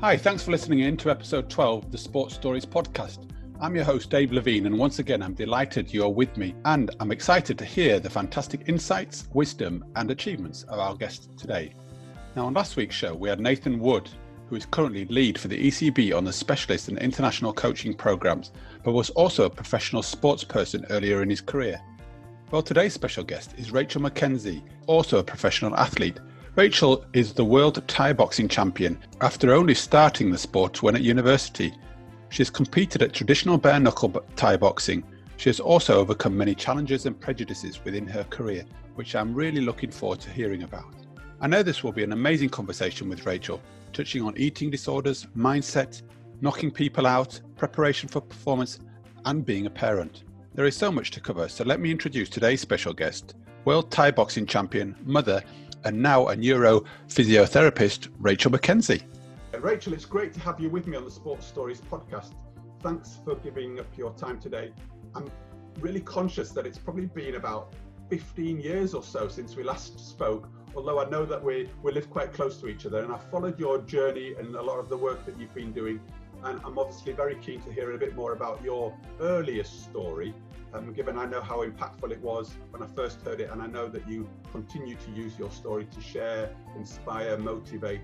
Hi, thanks for listening in to episode 12 of the Sports Stories podcast. I'm your host, Dave Levine, and once again, I'm delighted you're with me, and I'm excited to hear the fantastic insights, wisdom, and achievements of our guest today. Now, on last week's show, we had Nathan Wood, who is currently lead for the ECB on the specialist and international coaching programs, but was also a professional sports person earlier in his career. Well, today's special guest is Rachel McKenzie, also a professional athlete. Rachel is the world Thai boxing champion after only starting the sport when at university. She has competed at traditional bare knuckle Thai boxing. She has also overcome many challenges and prejudices within her career, which I'm really looking forward to hearing about. I know this will be an amazing conversation with Rachel, touching on eating disorders, mindset, knocking people out, preparation for performance, and being a parent. There is so much to cover, so let me introduce today's special guest, World Thai Boxing Champion, mother, and now a neuro physiotherapist, Rachel McKenzie. Uh, Rachel, it's great to have you with me on the Sports Stories podcast. Thanks for giving up your time today. I'm really conscious that it's probably been about 15 years or so since we last spoke, although I know that we, we live quite close to each other and I followed your journey and a lot of the work that you've been doing. And I'm obviously very keen to hear a bit more about your earliest story um, given I know how impactful it was when I first heard it, and I know that you continue to use your story to share, inspire, motivate,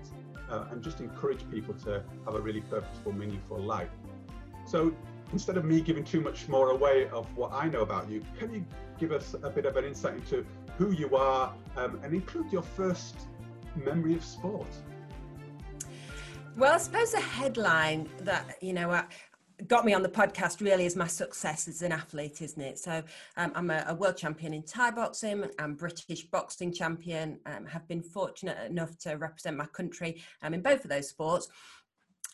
uh, and just encourage people to have a really purposeful, meaningful life. So instead of me giving too much more away of what I know about you, can you give us a bit of an insight into who you are um, and include your first memory of sport? Well, I suppose the headline that you know got me on the podcast really is my success as an athlete, isn't it? So um, I'm a, a, world champion in Thai boxing. I'm British boxing champion. Um, have been fortunate enough to represent my country um, in both of those sports.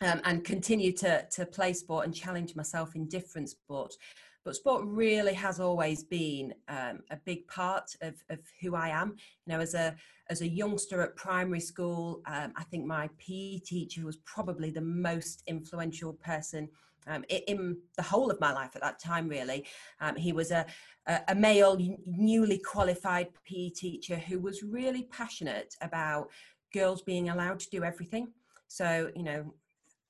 Um, and continue to, to play sport and challenge myself in different sports. But sport really has always been um, a big part of, of who I am. You know, as a as a youngster at primary school, um, I think my PE teacher was probably the most influential person um, in the whole of my life at that time, really. Um, he was a, a, male, newly qualified PE teacher who was really passionate about girls being allowed to do everything. So, you know,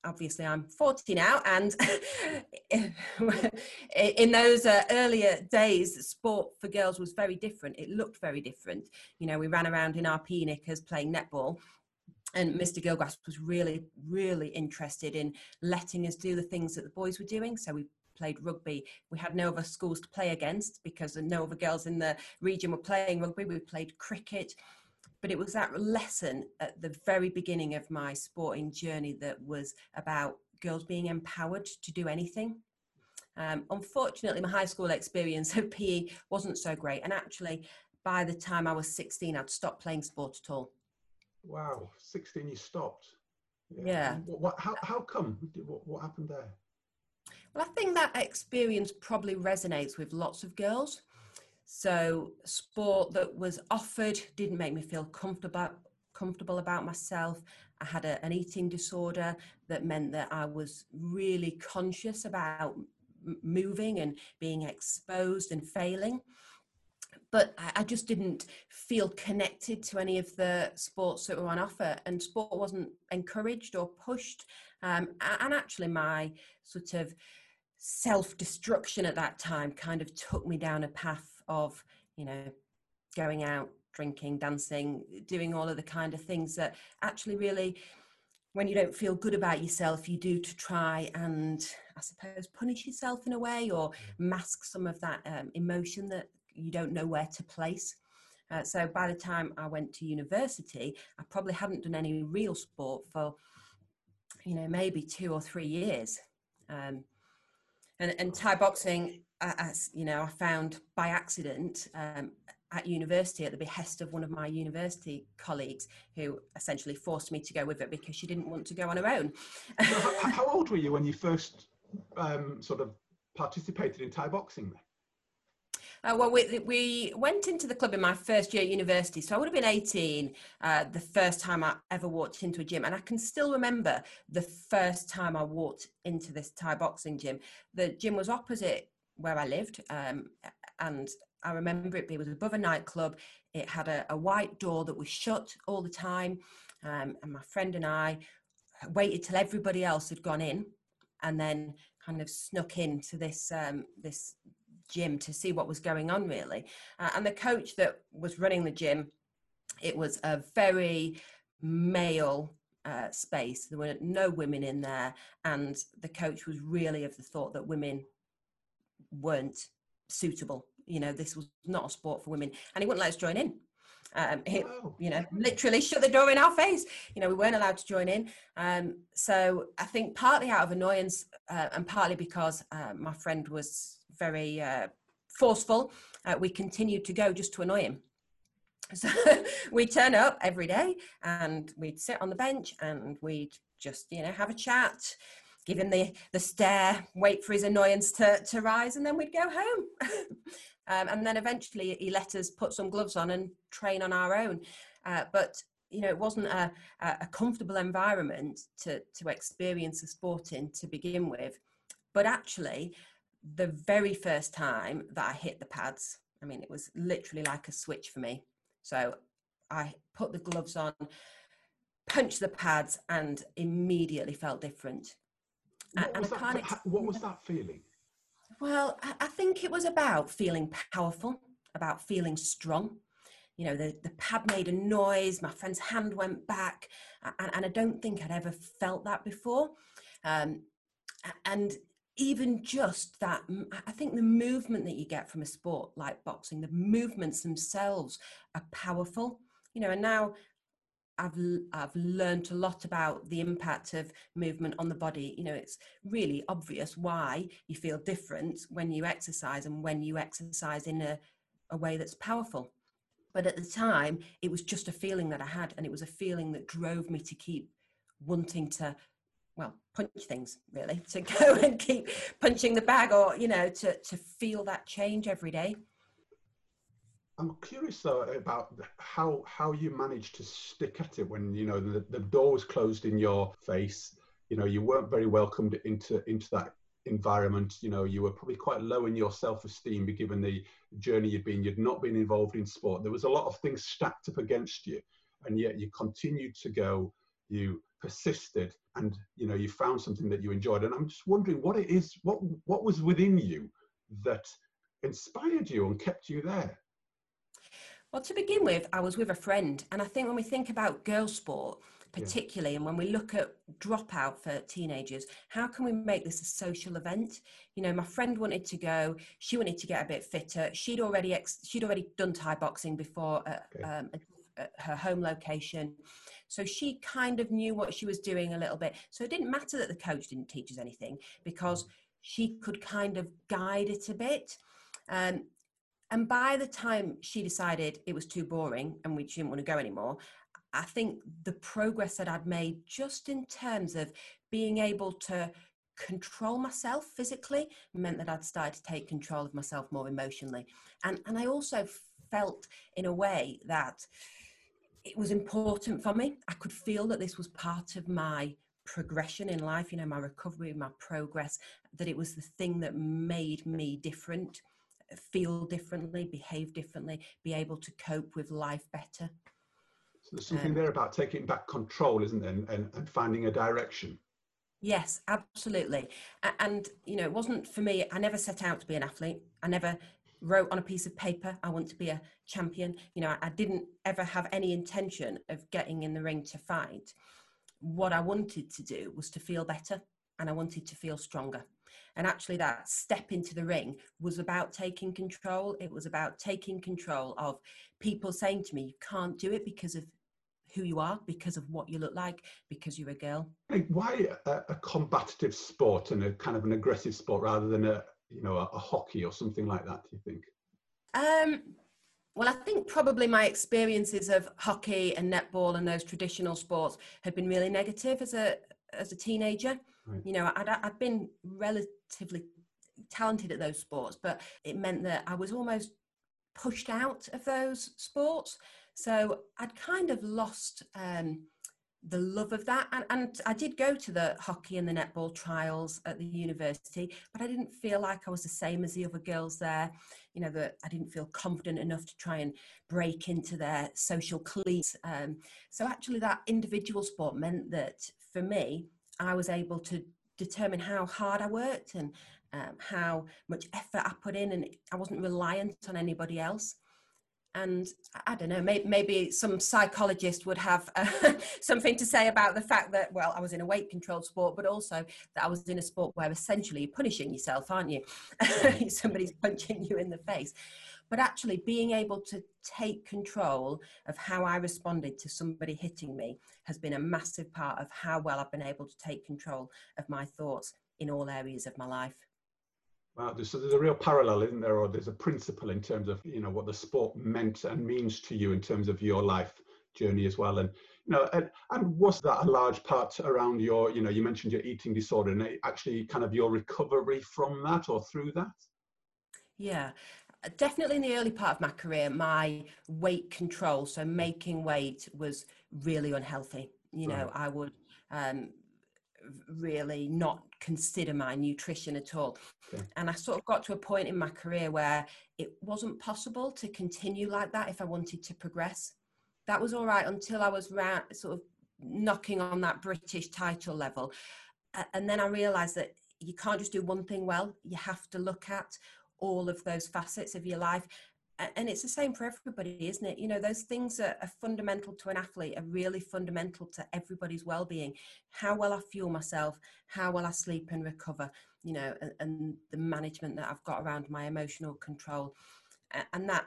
obviously I'm 40 now, and in those uh, earlier days, sport for girls was very different. It looked very different. You know, we ran around in our PE knickers playing netball, and Mr. Gilgrass was really, really interested in letting us do the things that the boys were doing. So we played rugby. We had no other schools to play against because no other girls in the region were playing rugby. We played cricket. But it was that lesson at the very beginning of my sporting journey that was about girls being empowered to do anything. Um, unfortunately, my high school experience of PE wasn't so great. And actually, by the time I was 16, I'd stopped playing sport at all. Wow, 16 you stopped. Yeah. yeah. What, what, how, how come? What, what happened there? Well, I think that experience probably resonates with lots of girls. So, sport that was offered didn't make me feel comfortable comfortable about myself. I had a, an eating disorder that meant that I was really conscious about moving and being exposed and failing but I just didn't feel connected to any of the sports that were on offer, and sport wasn't encouraged or pushed. Um, and actually, my sort of self destruction at that time kind of took me down a path of, you know, going out, drinking, dancing, doing all of the kind of things that actually really when you don't feel good about yourself, you do to try and, I suppose, punish yourself in a way or mask some of that um, emotion that you don't know where to place. Uh, so by the time I went to university, I probably hadn't done any real sport for, you know, maybe two or three years. Um, and, and Thai boxing, as you know, I found by accident um, at university at the behest of one of my university colleagues who essentially forced me to go with it because she didn't want to go on her own. how, how, old were you when you first um, sort of participated in Thai boxing? Uh, well, we, we went into the club in my first year at university, so I would have been 18 uh, the first time I ever walked into a gym. And I can still remember the first time I walked into this Thai boxing gym. The gym was opposite where I lived, um, and I remember it, it was above a nightclub. It had a, a white door that was shut all the time. Um, and my friend and I waited till everybody else had gone in and then kind of snuck into this um, this gym to see what was going on really. Uh, and the coach that was running the gym it was a very male uh, space. There were no women in there and the coach was really of the thought that women weren't suitable. You know this was not a sport for women and he wouldn't let us join in. Um, it, you know, literally shut the door in our face. You know, we weren't allowed to join in. Um, so I think partly out of annoyance uh, and partly because uh, my friend was very uh, forceful, uh, we continued to go just to annoy him. So we'd turn up every day and we'd sit on the bench and we'd just, you know, have a chat, give him the, the stare, wait for his annoyance to, to rise, and then we'd go home. Um, and then eventually he let us put some gloves on and train on our own. Uh, but you know, it wasn't a, a comfortable environment to, to experience the sport in to begin with. But actually, the very first time that I hit the pads, I mean, it was literally like a switch for me. So I put the gloves on, punched the pads, and immediately felt different. What, was, that, what was that feeling? Well, I think it was about feeling powerful, about feeling strong. You know, the, the pad made a noise, my friend's hand went back, and, and I don't think I'd ever felt that before. Um, and even just that, I think the movement that you get from a sport like boxing, the movements themselves are powerful. You know, and now I've I've learned a lot about the impact of movement on the body. You know, it's really obvious why you feel different when you exercise and when you exercise in a, a way that's powerful. But at the time, it was just a feeling that I had, and it was a feeling that drove me to keep wanting to, well, punch things really, to go and keep punching the bag, or you know, to to feel that change every day. I'm curious though about how how you managed to stick at it when you know the, the door was closed in your face. You know, you weren't very welcomed into into that environment. You know, you were probably quite low in your self-esteem, given the journey you'd been. You'd not been involved in sport. There was a lot of things stacked up against you, and yet you continued to go. You persisted, and you know, you found something that you enjoyed. And I'm just wondering what it is. What what was within you that inspired you and kept you there? Well, to begin with, I was with a friend, and I think when we think about girls' sport, particularly, yeah. and when we look at dropout for teenagers, how can we make this a social event? You know, my friend wanted to go; she wanted to get a bit fitter. She'd already ex- she'd already done Thai boxing before at, okay. um, at her home location, so she kind of knew what she was doing a little bit. So it didn't matter that the coach didn't teach us anything because mm. she could kind of guide it a bit. Um, and by the time she decided it was too boring and we didn't want to go anymore, I think the progress that I'd made just in terms of being able to control myself physically meant that I'd started to take control of myself more emotionally. And, and I also felt in a way that it was important for me. I could feel that this was part of my progression in life, you know, my recovery, my progress, that it was the thing that made me different feel differently, behave differently, be able to cope with life better. So there's something um, there about taking back control, isn't there, and, and, and finding a direction. Yes, absolutely. And, you know, it wasn't for me, I never set out to be an athlete. I never wrote on a piece of paper, I want to be a champion. You know, I didn't ever have any intention of getting in the ring to fight. What I wanted to do was to feel better and I wanted to feel stronger. And actually, that step into the ring was about taking control. It was about taking control of people saying to me, You can't do it because of who you are, because of what you look like, because you're a girl. Why a, a combative sport and a kind of an aggressive sport rather than a you know a, a hockey or something like that? Do you think? Um, well, I think probably my experiences of hockey and netball and those traditional sports had been really negative as a as a teenager. Right. You know, I'd, I'd been relatively talented at those sports, but it meant that I was almost pushed out of those sports. So I'd kind of lost um, the love of that and, and i did go to the hockey and the netball trials at the university but i didn't feel like i was the same as the other girls there you know that i didn't feel confident enough to try and break into their social cliques um, so actually that individual sport meant that for me i was able to determine how hard i worked and um, how much effort i put in and i wasn't reliant on anybody else and I don't know, maybe, maybe some psychologist would have uh, something to say about the fact that, well, I was in a weight controlled sport, but also that I was in a sport where essentially you're punishing yourself, aren't you? Somebody's punching you in the face. But actually, being able to take control of how I responded to somebody hitting me has been a massive part of how well I've been able to take control of my thoughts in all areas of my life. Wow, so there's a real parallel, isn't there? Or there's a principle in terms of you know what the sport meant and means to you in terms of your life journey as well. And you know, and, and was that a large part around your, you know, you mentioned your eating disorder and actually kind of your recovery from that or through that? Yeah, definitely in the early part of my career, my weight control, so making weight, was really unhealthy. You know, right. I would um, really not consider my nutrition at all. Okay. And I sort of got to a point in my career where it wasn't possible to continue like that if I wanted to progress. That was all right until I was ra- sort of knocking on that British title level. And then I realized that you can't just do one thing well, you have to look at all of those facets of your life and it's the same for everybody isn't it? You know those things are, are, fundamental to an athlete are really fundamental to everybody's well-being. How well i fuel myself how well i sleep and recover you know and, and the management that i've got around my emotional control and that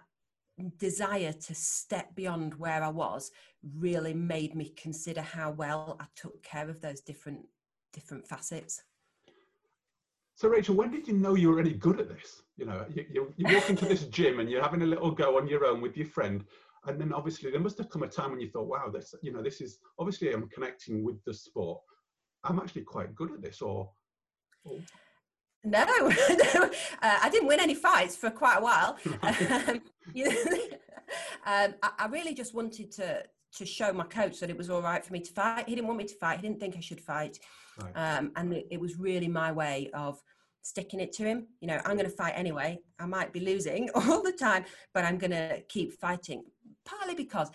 desire to step beyond where i was really made me consider how well i took care of those different different facets so rachel when did you know you were any good at this you know, you, you, you walk into this gym and you're having a little go on your own with your friend. And then obviously there must have come a time when you thought, wow, this, you know, this is obviously I'm connecting with the sport. I'm actually quite good at this or, or... No, no. Uh, I didn't win any fights for quite a while. um, you know, um, I, I, really just wanted to to show my coach that it was all right for me to fight. He didn't want me to fight. He didn't think I should fight, right. um, and it, it, was really my way of sticking it to him. You know, I'm going to fight anyway. I might be losing all the time, but I'm going to keep fighting. Partly because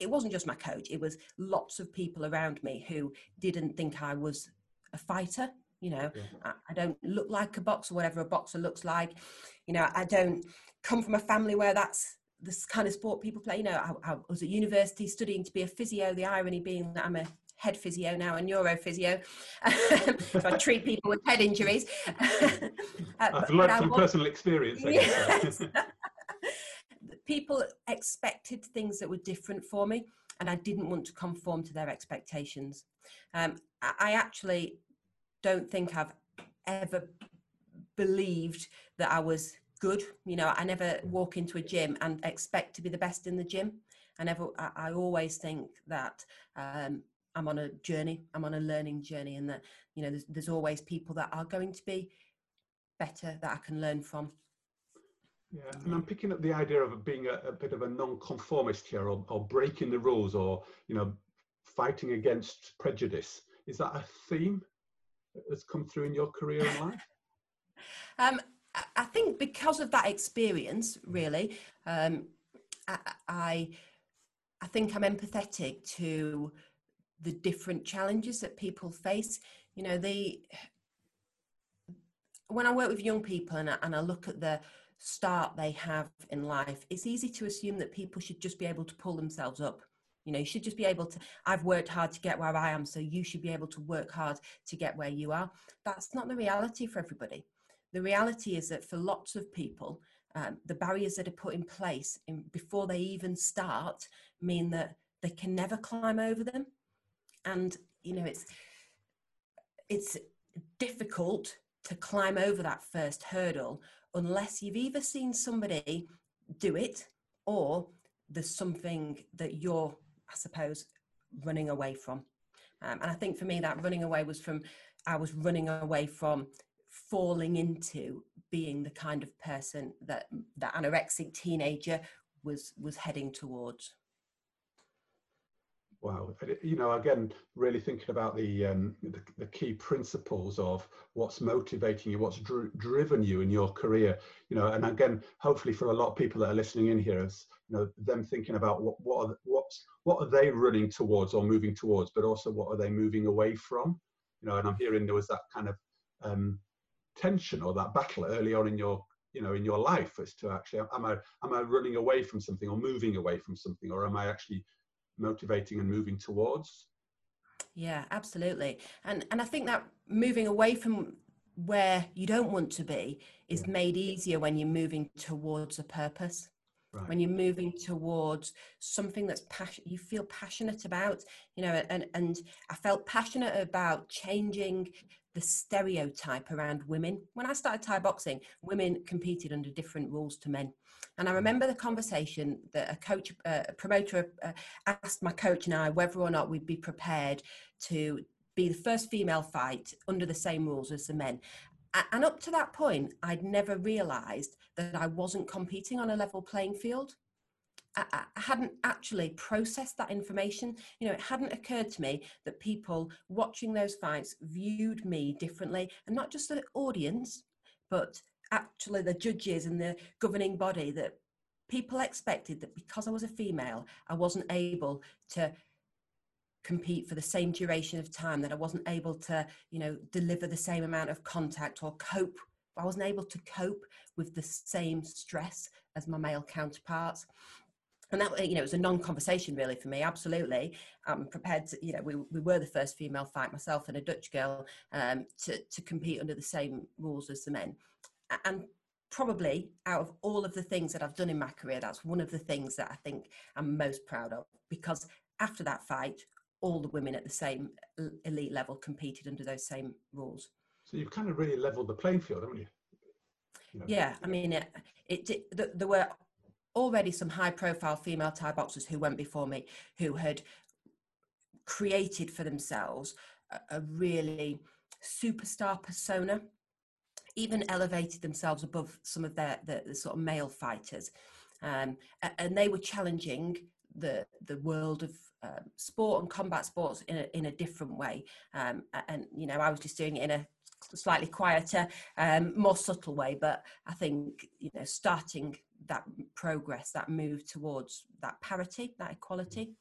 it wasn't just my coach, it was lots of people around me who didn't think I was a fighter. You know, yeah. I, I, don't look like a boxer, whatever a boxer looks like. You know, I don't come from a family where that's this kind of sport people play. You know, I, I was at university studying to be a physio, the irony being that I'm a head physio now and neuro physio. so I treat people with head injuries. uh, I've learned from personal experience. Yes. people expected things that were different for me, and I didn't want to conform to their expectations. Um, I actually don't think I've ever believed that I was good. You know, I never walk into a gym and expect to be the best in the gym. I never. I, I always think that um, I'm on a journey. I'm on a learning journey, and that you know, there's, there's always people that are going to be better that I can learn from. Yeah, and I'm picking up the idea of being a, a bit of a non-conformist here, or, or breaking the rules, or you know, fighting against prejudice. Is that a theme that's come through in your career and life? um, I think because of that experience, really, um, I, I, I think I'm empathetic to the different challenges that people face. You know, they when I work with young people and I, and I look at the start they have in life, it's easy to assume that people should just be able to pull themselves up. You know, you should just be able to. I've worked hard to get where I am, so you should be able to work hard to get where you are. That's not the reality for everybody. The reality is that for lots of people, um, the barriers that are put in place in, before they even start mean that they can never climb over them. And you know it's it's difficult to climb over that first hurdle unless you've either seen somebody do it or there's something that you're i suppose running away from. Um, and i think for me that running away was from i was running away from falling into being the kind of person that that anorexic teenager was was heading towards. Wow, you know, again, really thinking about the, um, the, the key principles of what's motivating you, what's dri- driven you in your career, you know, and again, hopefully for a lot of people that are listening in here, you know, them thinking about what what are, what's what are they running towards or moving towards, but also what are they moving away from, you know, and I'm hearing there was that kind of um, tension or that battle early on in your you know in your life as to actually am i am i running away from something or moving away from something or am i actually motivating and moving towards yeah absolutely and and i think that moving away from where you don't want to be is yeah. made easier when you're moving towards a purpose right. when you're moving towards something that's passion you feel passionate about you know and and i felt passionate about changing the stereotype around women when i started thai boxing women competed under different rules to men and I mm. remember the conversation that a coach, uh, a promoter uh, asked my coach and I whether or not we'd be prepared to be the first female fight under the same rules as the men. And up to that point, I'd never realized that I wasn't competing on a level playing field. I, hadn't actually processed that information. You know, it hadn't occurred to me that people watching those fights viewed me differently, and not just the audience, but actually the judges and the governing body that people expected that because I was a female, I wasn't able to compete for the same duration of time, that I wasn't able to, you know, deliver the same amount of contact or cope. I wasn't able to cope with the same stress as my male counterparts. And that, you know, it was a non-conversation really for me. Absolutely, I'm prepared to. You know, we, we were the first female fight, myself and a Dutch girl, um, to to compete under the same rules as the men and probably out of all of the things that I've done in my career, that's one of the things that I think I'm most proud of because after that fight, all the women at the same elite level competed under those same rules. So you've kind of really leveled the playing field, haven't you? Yeah, I mean, it, it, it, there were already some high profile female Thai boxers who went before me who had created for themselves a, a really superstar persona even elevated themselves above some of their the, the sort of male fighters, um, and they were challenging the the world of um, sport and combat sports in a, in a different way. Um, and you know, I was just doing it in a slightly quieter, um, more subtle way. But I think you know, starting that progress, that move towards that parity, that equality,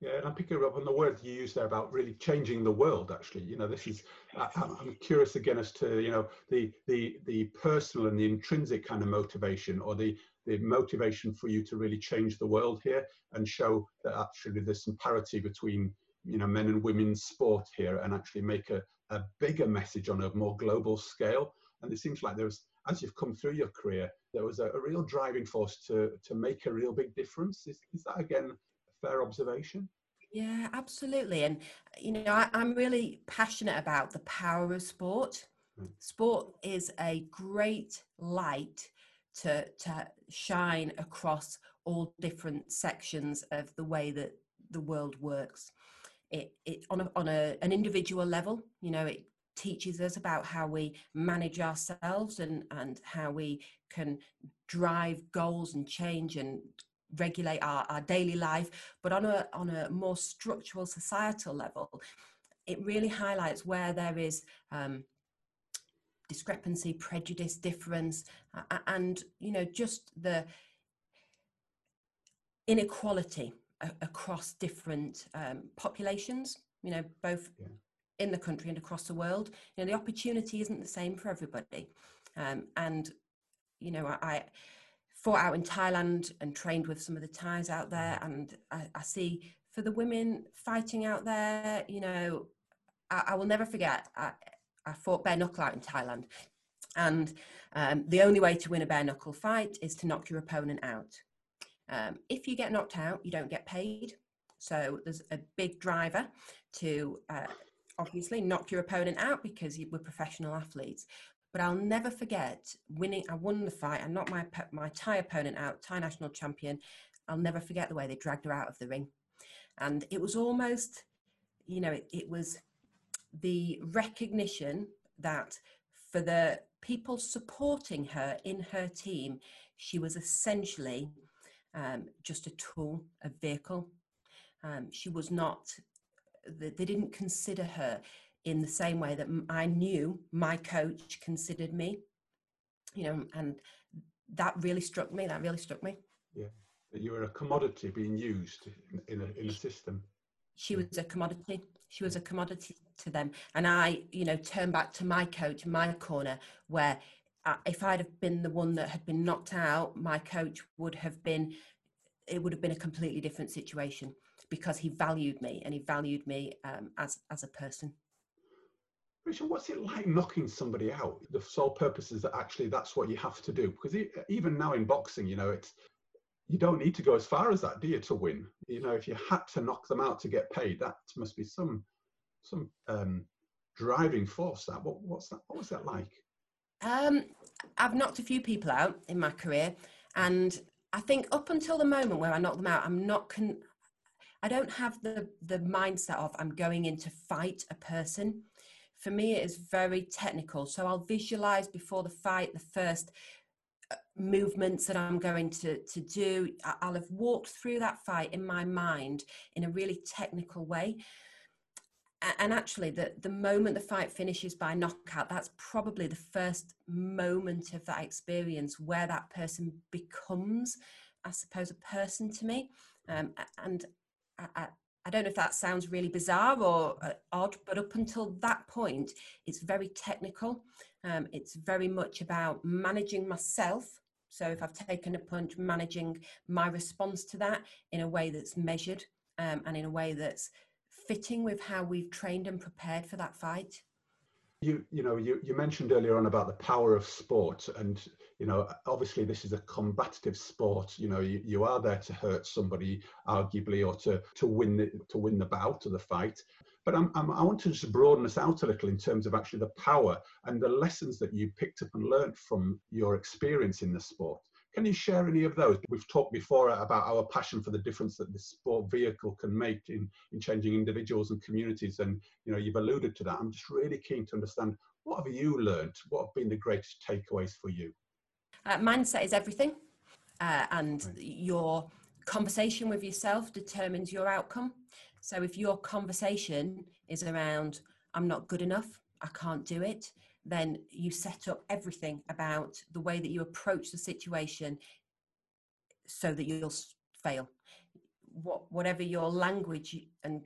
yeah, and I'm picking up on the word you used there about really changing the world. Actually, you know, this is. I, I'm curious again as to you know the the the personal and the intrinsic kind of motivation, or the the motivation for you to really change the world here and show that actually there's some parity between you know men and women's sport here, and actually make a a bigger message on a more global scale. And it seems like there was, as you've come through your career, there was a, a real driving force to to make a real big difference. Is, is that again a fair observation? Yeah, absolutely. And, you know, I, am really passionate about the power of sport. Mm. Sport is a great light to, to shine across all different sections of the way that the world works. It, it on, a, on a, an individual level, you know, it teaches us about how we manage ourselves and, and how we can drive goals and change and regulate our, our daily life, but on a, on a more structural societal level, it really highlights where there is um, discrepancy, prejudice, difference, and you know just the inequality a- across different um, populations. You know, both yeah. in the country and across the world. You know, the opportunity isn't the same for everybody, um, and you know, I fought out in Thailand and trained with some of the Thais out there. And I, I see for the women fighting out there, you know, I, I will never forget. I, I, fought bare knuckle out in Thailand. And um, the only way to win a bare knuckle fight is to knock your opponent out. Um, if you get knocked out, you don't get paid. So there's a big driver to uh, obviously knock your opponent out because we're professional athletes. But I'll never forget winning. I won the fight. I knocked my my Thai opponent out, Thai national champion. I'll never forget the way they dragged her out of the ring, and it was almost, you know, it, it was the recognition that for the people supporting her in her team, she was essentially um, just a tool, a vehicle. Um, she was not, they didn't consider her in the same way that I knew my coach considered me, you know, and that really struck me. That really struck me. Yeah, you were a commodity being used in, in, a, in a system. She was a commodity. She was a commodity to them. And I, you know, turned back to my coach, my corner, where if I'd have been the one that had been knocked out, my coach would have been, it would have been a completely different situation because he valued me and he valued me um, as as a person. Richard, what's it like knocking somebody out? The sole purpose is that actually that's what you have to do. Because even now in boxing, you know, it's you don't need to go as far as that, do you, to win? You know, if you had to knock them out to get paid, that must be some some um, driving force. That what, what's that? What was that like? Um, I've knocked a few people out in my career, and I think up until the moment where I knock them out, I'm not con- I don't have the the mindset of I'm going in to fight a person. For me it is very technical. So i'll visualize before the fight the first uh, movements that i'm going to to do. I'll have walked through that fight in my mind in a really technical way and actually the the moment the fight finishes by knockout that's probably the first moment of that experience where that person becomes i suppose a person to me um, and I, I don't know if that sounds really bizarre or uh, odd, but up until that point, it's very technical. Um, it's very much about managing myself. So if I've taken a punch, managing my response to that in a way that's measured um, and in a way that's fitting with how we've trained and prepared for that fight. You, you know, you, you mentioned earlier on about the power of sport and you know obviously this is a combative sport. You know you, you are there to hurt somebody arguably or to to win the, to win the bout or the fight. But I'm, I'm, i want to just broaden this out a little in terms of actually the power and the lessons that you picked up and learned from your experience in the sport can you share any of those? We've talked before about our passion for the difference that the sport vehicle can make in, in changing individuals and communities. And, you know, you've alluded to that. I'm just really keen to understand what have you learned? What have been the greatest takeaways for you? Uh, mindset is everything, uh, and right. your conversation with yourself determines your outcome. So if your conversation is around, I'm not good enough, I can't do it, then you set up everything about the way that you approach the situation so that you'll fail. What, whatever your language and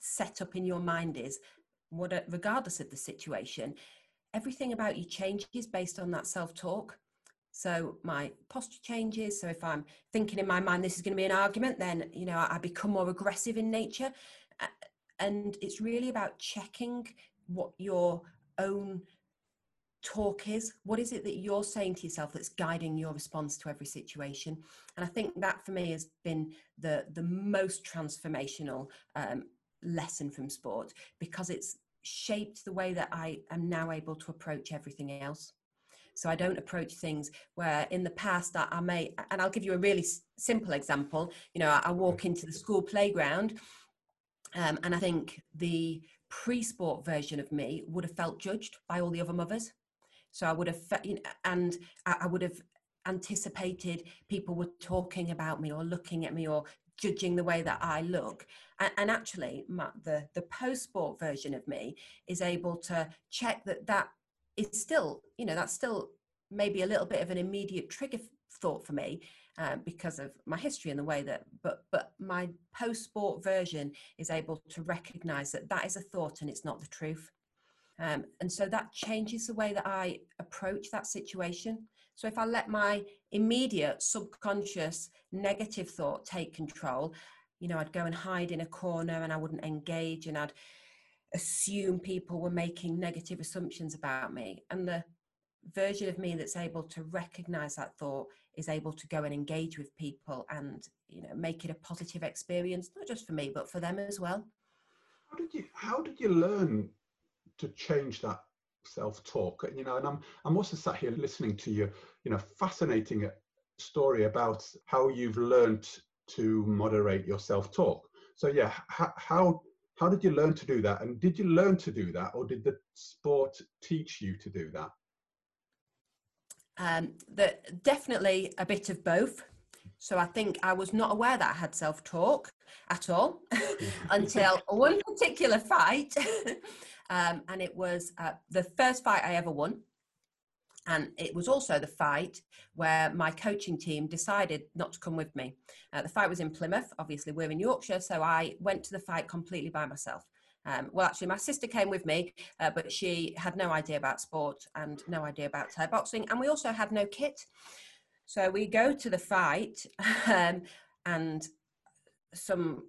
set up in your mind is, what, uh, regardless of the situation, everything about you changes based on that self talk. So my posture changes. So if I'm thinking in my mind this is going to be an argument, then you know I become more aggressive in nature, and it's really about checking what your own talk is. What is it that you're saying to yourself that's guiding your response to every situation? And I think that for me has been the the most transformational um, lesson from sport because it's shaped the way that I am now able to approach everything else. So I don't approach things where in the past I, I may, and I'll give you a really s- simple example. You know, I, I, walk into the school playground um, and I think the pre sport version of me would have felt judged by all the other mothers. So I would have, you know, and I, would have anticipated people were talking about me or looking at me or judging the way that I look. And, and actually, my, the the post sport version of me is able to check that that is still, you know, that's still maybe a little bit of an immediate trigger thought for me uh, because of my history and the way that, but but my post-sport version is able to recognise that that is a thought and it's not the truth. Um, and so that changes the way that I approach that situation. So if I let my immediate subconscious negative thought take control, you know, I'd go and hide in a corner and I wouldn't engage and I'd assume people were making negative assumptions about me. And the version of me that's able to recognize that thought is able to go and engage with people and you know make it a positive experience not just for me but for them as well how did you how did you learn to change that self-talk you know and i'm i'm also sat here listening to you you know fascinating story about how you've learned to moderate your self-talk so yeah how, how how did you learn to do that? And did you learn to do that, or did the sport teach you to do that? Um, the, definitely a bit of both. So I think I was not aware that I had self talk at all until one particular fight. um, and it was uh, the first fight I ever won. And it was also the fight where my coaching team decided not to come with me. Uh, the fight was in Plymouth. Obviously, we're in Yorkshire. So I went to the fight completely by myself. Um, well, actually, my sister came with me, uh, but she had no idea about sport and no idea about Thai boxing. And we also had no kit. So we go to the fight, um, and some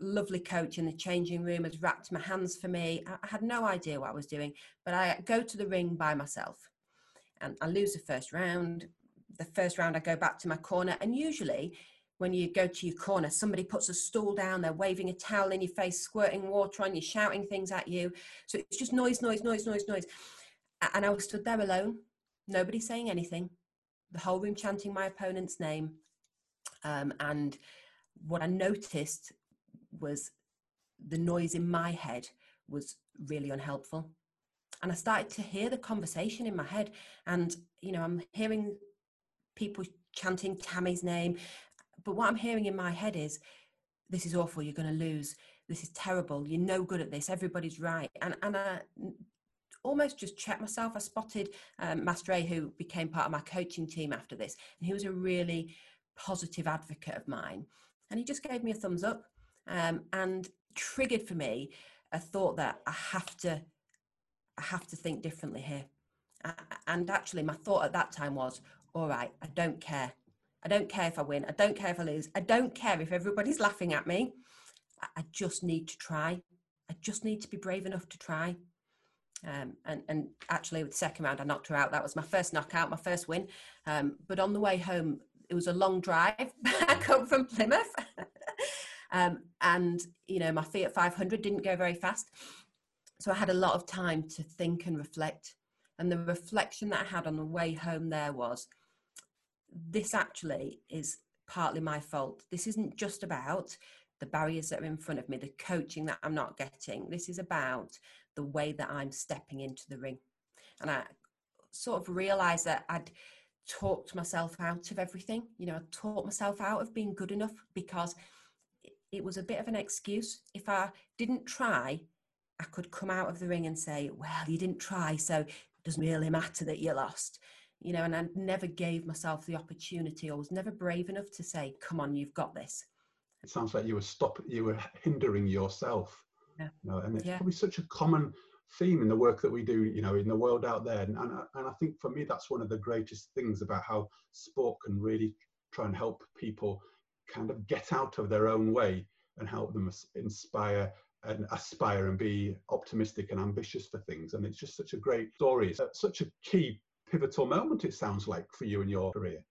lovely coach in the changing room has wrapped my hands for me. I had no idea what I was doing, but I go to the ring by myself and I lose the first round. The first round, I go back to my corner, and usually when you go to your corner, somebody puts a stool down, they're waving a towel in your face, squirting water on you, shouting things at you. So it's just noise, noise, noise, noise, noise. And I was stood there alone, nobody saying anything the whole room chanting my opponent's name. Um, and what I noticed was the noise in my head was really unhelpful. And I started to hear the conversation in my head. And, you know, I'm hearing people chanting Tammy's name. But what I'm hearing in my head is, this is awful. You're going to lose. This is terrible. You're no good at this. Everybody's right. And, and I almost just checked myself. I spotted um, Master A, who became part of my coaching team after this, and he was a really positive advocate of mine. And he just gave me a thumbs up um, and triggered for me a thought that I have to, I have to think differently here. And actually, my thought at that time was, all right, I don't care. I don't care if I win. I don't care if I lose. I don't care if everybody's laughing at me. I just need to try. I just need to be brave enough to try. Um, and, and actually, with the second round, I knocked her out. That was my first knockout, my first win. Um, but on the way home, it was a long drive back up from Plymouth. um, and, you know, my Fiat 500 didn't go very fast. So I had a lot of time to think and reflect. And the reflection that I had on the way home there was this actually is partly my fault. This isn't just about the barriers that are in front of me, the coaching that I'm not getting. This is about the way that I'm stepping into the ring. And I sort of realized that I'd talked myself out of everything. You know, I talked myself out of being good enough because it was a bit of an excuse. If I didn't try, I could come out of the ring and say, well, you didn't try, so it doesn't really matter that you lost. You know, and I never gave myself the opportunity or was never brave enough to say, come on, you've got this. It sounds like you were stop you were hindering yourself yeah. You know, and it's yeah. probably such a common theme in the work that we do, you know, in the world out there. And, and, and I think for me, that's one of the greatest things about how sport can really try and help people kind of get out of their own way and help them inspire and aspire and be optimistic and ambitious for things. And it's just such a great story. It's uh, such a key pivotal moment, it sounds like, for you in your career.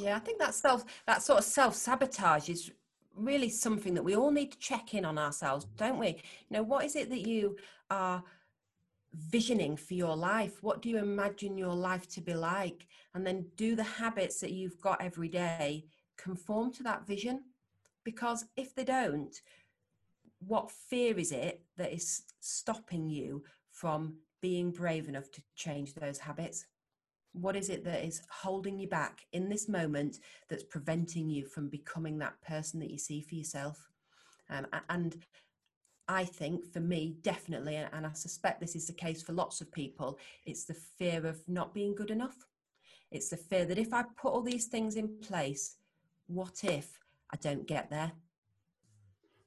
Yeah, I think that self, that sort of self sabotage is really something that we all need to check in on ourselves, don't we? You know, what is it that you are visioning for your life? What do you imagine your life to be like? And then do the habits that you've got every day conform to that vision? Because if they don't, what fear is it that is stopping you from being brave enough to change those habits? What is it that is holding you back in this moment that's preventing you from becoming that person that you see for yourself? Um, and i think for me definitely and i suspect this is the case for lots of people it's the fear of not being good enough. It's the fear that if i put all these things in place what if i don't get there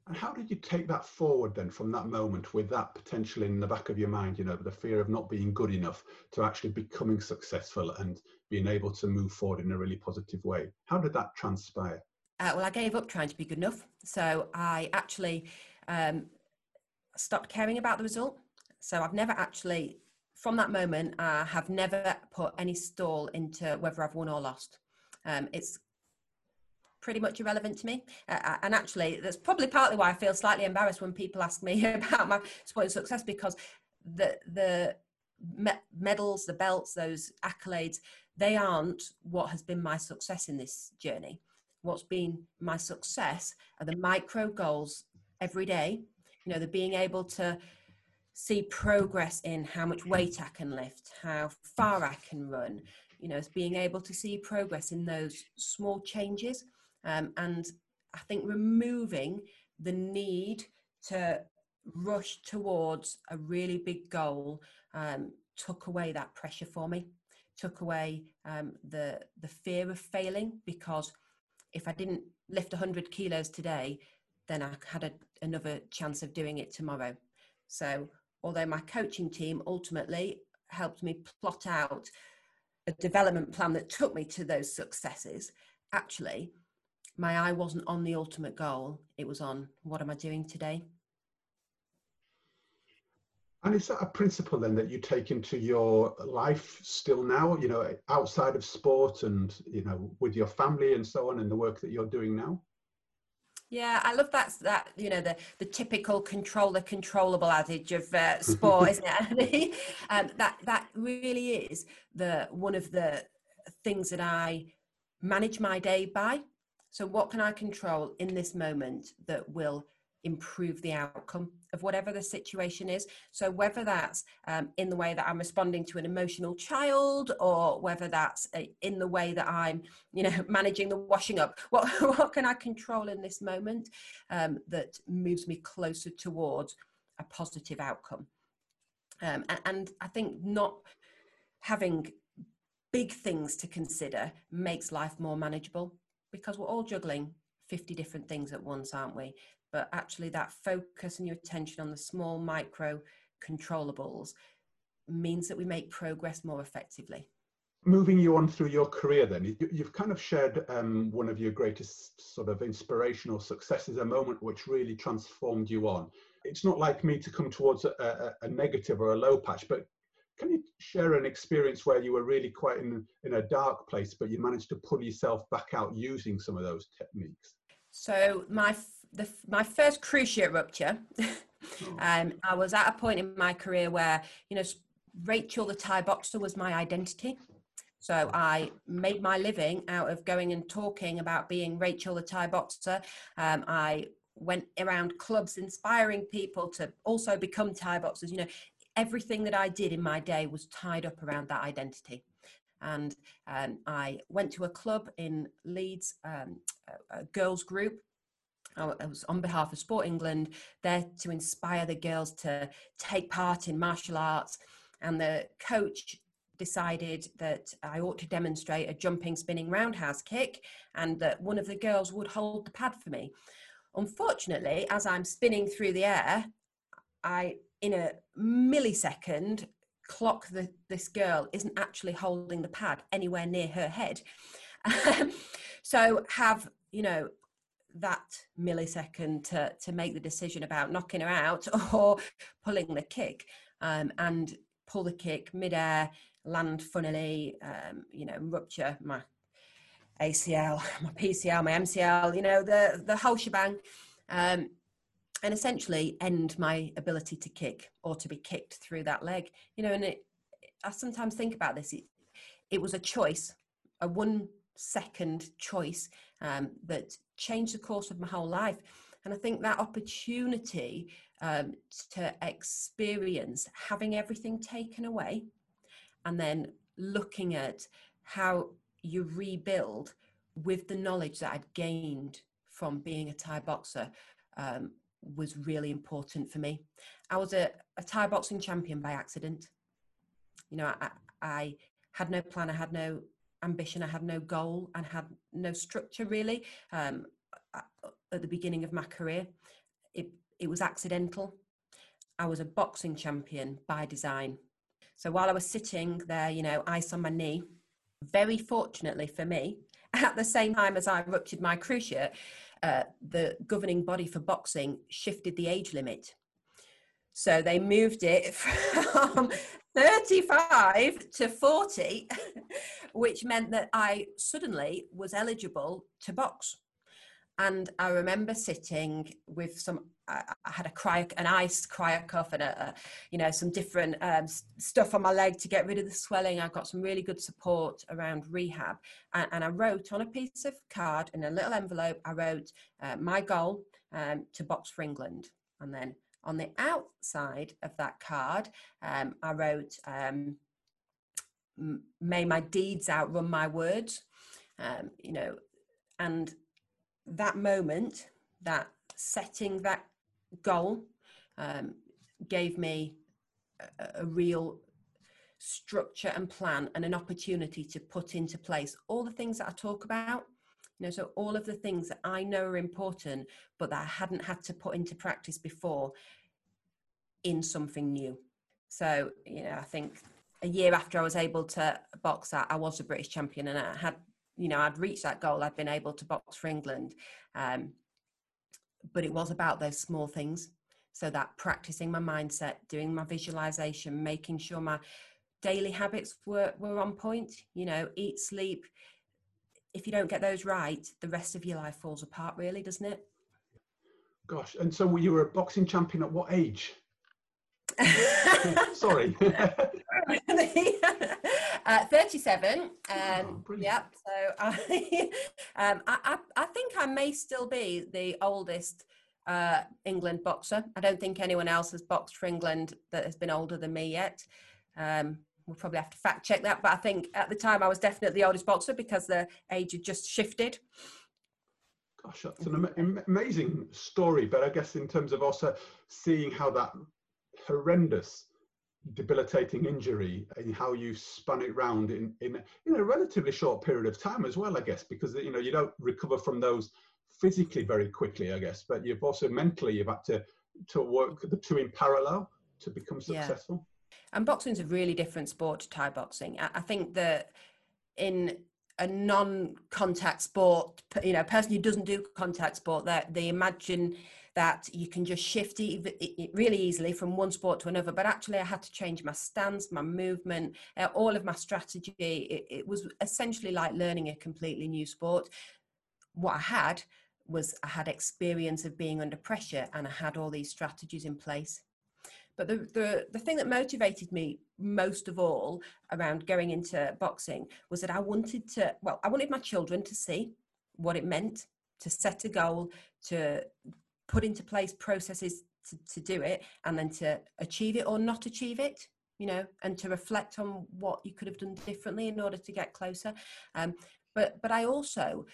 and how did you take that forward then from that moment with that potential in the back of your mind, you know, the fear of not being good enough to actually becoming successful and being able to move forward in a really positive way? How did that transpire? Uh, well, I gave up trying to be good enough. So I actually um, stopped caring about the result. So I've never actually, from that moment, I have never put any stall into whether I've won or lost. Um, it's pretty much irrelevant to me. Uh, uh, and actually, that's probably partly why I feel slightly embarrassed when people ask me about my sporting success because the the me- medals, the belts, those accolades, they aren't what has been my success in this journey. What's been my success are the micro goals every day. You know, the being able to see progress in how much weight I can lift, how far I can run, you know, as being able to see progress in those small changes. Um, and I think removing the need to rush towards a really big goal um, took away that pressure for me, took away um, the the fear of failing because if I didn't lift 100 kilos today, then I had a, another chance of doing it tomorrow. So although my coaching team ultimately helped me plot out a development plan that took me to those successes, actually my eye wasn't on the ultimate goal. It was on what am I doing today? And is that a principle then that you take into your life still now, you know, outside of sport and, you know, with your family and so on and the work that you're doing now? Yeah, I love that. That you know the the typical control the controllable adage of uh, sport, isn't it? um, that that really is the one of the things that I manage my day by. So, what can I control in this moment that will improve the outcome of whatever the situation is? So, whether that's um, in the way that I'm responding to an emotional child, or whether that's uh, in the way that I'm, you know, managing the washing up, what what can I control in this moment um, that moves me closer towards a positive outcome? Um, and, and I think not having big things to consider makes life more manageable because we're all juggling 50 different things at once, aren't we? But actually, that focus and your attention on the small micro controllables means that we make progress more effectively. Moving you on through your career, then, you've kind of shared um, one of your greatest sort of inspirational successes, a moment which really transformed you on. It's not like me to come towards a, a, a negative or a low patch, but share an experience where you were really quite in, in a dark place, but you managed to pull yourself back out using some of those techniques? So my the, my first cruciate rupture, oh. um, I was at a point in my career where you know Rachel the Thai boxer was my identity. So I made my living out of going and talking about being Rachel the Thai boxer. Um, I went around clubs inspiring people to also become Thai boxers. You know, everything that I did in my day was tied up around that identity. And um, I went to a club in Leeds, um, a, a girls group, I was on behalf of Sport England there to inspire the girls to take part in martial arts. And the coach decided that I ought to demonstrate a jumping, spinning roundhouse kick and that one of the girls would hold the pad for me. Unfortunately, as I'm spinning through the air, I in a millisecond clock that this girl isn't actually holding the pad anywhere near her head. So have you know that millisecond to, to make the decision about knocking her out or pulling the kick um, and pull the kick midair land funnily um, you know rupture my acl my pcl my mcl you know the the whole shebang. Um, and essentially end my ability to kick or to be kicked through that leg you know and it, i sometimes think about this it, it was a choice a one second choice um, that changed the course of my whole life. And i think that opportunity um, to experience having everything taken away and then looking at how you rebuild with the knowledge that i'd gained from being a thai boxer um, was really important for me. I was a, a Thai boxing champion by accident. You know, I, I had no plan, I had no ambition, I had no goal, and had no structure really um, at the beginning of my career. It, it was accidental. I was a boxing champion by design. So while I was sitting there, you know, ice on my knee, very fortunately for me, at the same time as I ruptured my cruciate, uh, the governing body for boxing shifted the age limit. So they moved it from 35 to 40, which meant that I suddenly was eligible to box. And I remember sitting with some I, had a cry, an ice cryo cuff and a, a you know some different um, stuff on my leg to get rid of the swelling. I got some really good support around rehab, and, and I wrote on a piece of card in a little envelope. I wrote uh, my goal um, to box for England, and then on the outside of that card, um, I wrote um, may my deeds outrun my words um, you know and that moment that setting that goal um, gave me a, a real structure and plan and an opportunity to put into place all the things that I talk about. You know, so all of the things that I know are important, but that I hadn't had to put into practice before in something new. So, you know, I think a year after I was able to box that, I was a British champion and I had, you know, I'd reached that goal. I'd been able to box for England. Um, but it was about those small things. So that practicing my mindset, doing my visualization, making sure my daily habits were, were on point, you know, eat, sleep. If you don't get those right, the rest of your life falls apart, really, doesn't it? Gosh, and so you were a boxing champion at what age? Sorry. uh, 37. Um, oh, yeah. So I, um, I, I, think I may still be the oldest uh, England boxer. I don't think anyone else has boxed for England that has been older than me yet. Um, we'll probably have to fact check that, but I think at the time I was definitely the oldest boxer because the age had just shifted. Gosh, that's an am- amazing story. But I guess in terms of also seeing how that horrendous debilitating injury and how you spun it round in, in in a relatively short period of time as well i guess because you know you don't recover from those physically very quickly i guess but you've also mentally you've had to to work the two in parallel to become successful yeah. and boxing's a really different sport to thai boxing I, I think that in a non-contact sport you know a person who doesn't do contact sport that they imagine that you can just shift really easily from one sport to another. But actually, I had to change my stance, my movement, uh, all of my strategy. It, it was essentially like learning a completely new sport. What I had was I had experience of being under pressure and I had all these strategies in place. But the, the, the thing that motivated me most of all around going into boxing was that I wanted to, well, I wanted my children to see what it meant to set a goal, to put into place processes to, to do it and then to achieve it or not achieve it you know and to reflect on what you could have done differently in order to get closer. Um, but but i also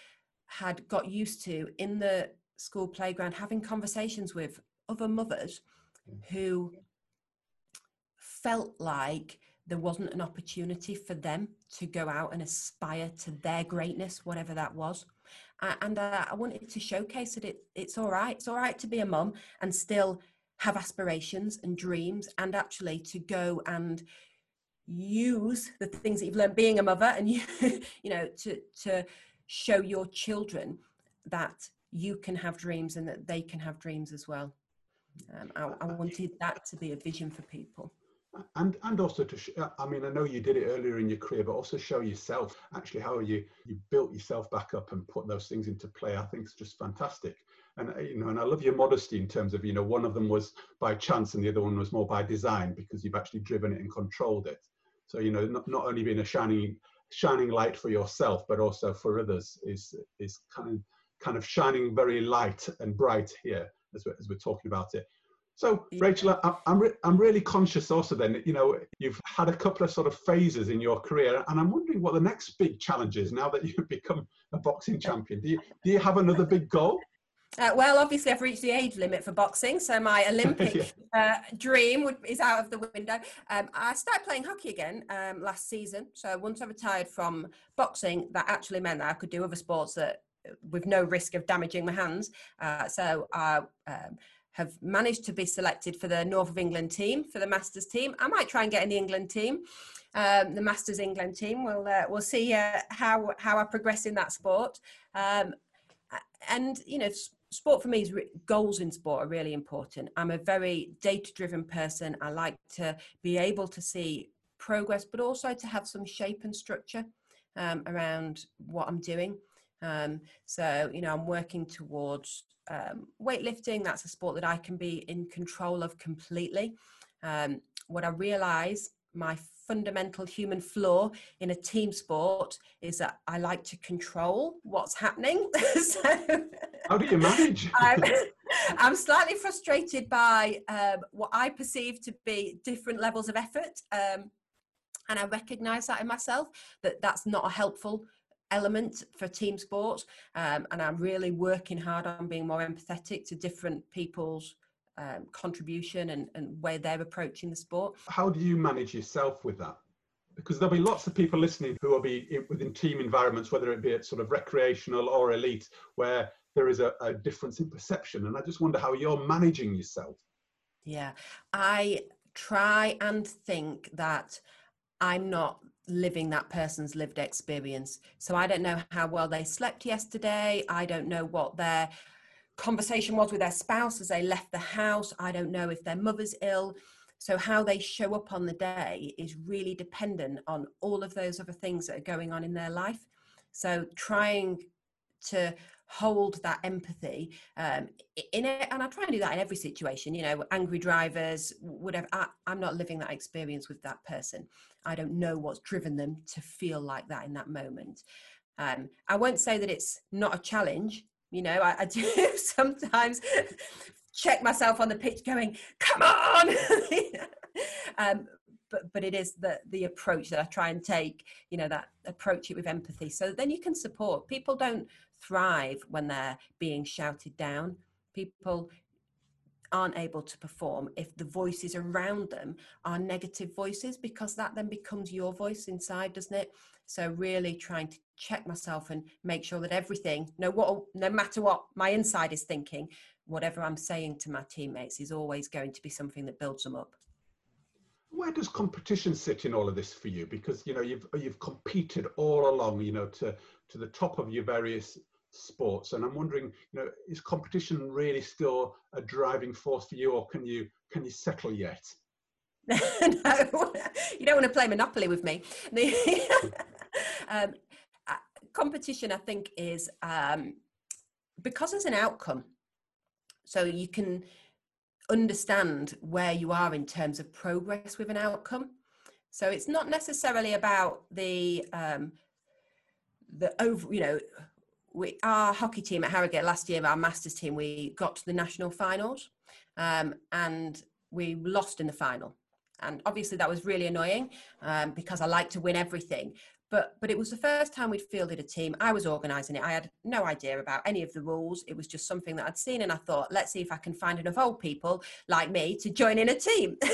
had got used to in the school playground having conversations with other mothers who felt like there wasn't an opportunity for them to go out and aspire to their greatness whatever that was and uh, I wanted to showcase that it, it's all right. It's all right to be a mum and still have aspirations and dreams, and actually to go and use the things that you've learned being a mother, and you, you know, to to show your children that you can have dreams and that they can have dreams as well. Um, I, I wanted that to be a vision for people and and also to sh- i mean i know you did it earlier in your career but also show yourself actually how you you built yourself back up and put those things into play i think it's just fantastic. And uh, you know and i love your modesty in terms of you know one of them was by chance and the other one was more by design because you've actually driven it and controlled it. So you know not, not only being a shining shining light for yourself but also for others is is kind of kind of shining very light and bright here as we're, as we're talking about it so, Rachel, I, am re- I'm really conscious also then, you know, you've had a couple of sort of phases in your career, and I'm wondering what the next big challenge is now that you've become a boxing champion. Do you, do you have another big goal? Uh, well, obviously, I've reached the age limit for boxing, so my Olympic yeah. uh, dream would, is out of the window. Um, I started playing hockey again um, last season. So once I retired from boxing, that actually meant that I could do other sports that with no risk of damaging my hands. Uh, so I um, have managed to be selected for the North of England team, for the Masters team. I might try and get in the England team, um, the Masters England team. We'll uh, we'll see uh, how how I progress in that sport. Um, and you know, sport for me is re- goals in sport are really important. I'm a very data driven person. I like to be able to see progress, but also to have some shape and structure um, around what I'm doing. Um, so you know, I'm working towards um, weightlifting, that's a sport that I can be in control of completely. Um, what I realize, my fundamental human flaw in a team sport is that I like to control what's happening. so, How do you manage? I'm, I'm, slightly frustrated by um, what I perceive to be different levels of effort. Um, and I recognise that in myself that that's not a helpful element for team sports. Um, and I'm really working hard on being more empathetic to different people's um, contribution and, and where they're approaching the sport. How do you manage yourself with that? Because there'll be lots of people listening who will be in, within team environments, whether it be at sort of recreational or elite, where there is a, a difference in perception. And I just wonder how you're managing yourself. Yeah, I try and think that I'm not living that person's lived experience. So I don't know how well they slept yesterday. I don't know what their conversation was with their spouse as they left the house. I don't know if their mother's ill. So how they show up on the day is really dependent on all of those other things that are going on in their life. So trying to hold that empathy um, in it and i try and do that in every situation you know angry drivers whatever I, i'm not living that experience with that person. I don't know what's driven them to feel like that in that moment. Um, i won't say that it's not a challenge you know i, I do sometimes check myself on the pitch going come on! Um, but but it is the the approach that I try and take. You know that approach it with empathy, so then you can support. People don't thrive when they're being shouted down. People aren't able to perform if the voices around them are negative voices because that then becomes your voice inside doesn't it so really trying to check myself and make sure that everything no what no matter what my inside is thinking whatever i'm saying to my teammates is always going to be something that builds them up where does competition sit in all of this for you? Because you know you've you've competed all along, you know, to to the top of your various sports, and I'm wondering, you know, is competition really still a driving force for you, or can you can you settle yet? no, you don't want to play Monopoly with me. um, competition, I think, is um, because there's an outcome. So you can understand where you are in terms of progress with an outcome. So it's not necessarily about the um, the over, you know, we our hockey team at Harrogate last year, our masters team, we got to the national finals, um, and we lost in the final. And obviously that was really annoying um, because I like to win everything but but it was the first time we'd fielded a team. I was organizing it. I had no idea about any of the rules. It was just something that i'd seen and i thought let's see if i can find enough old people like me to join in a team.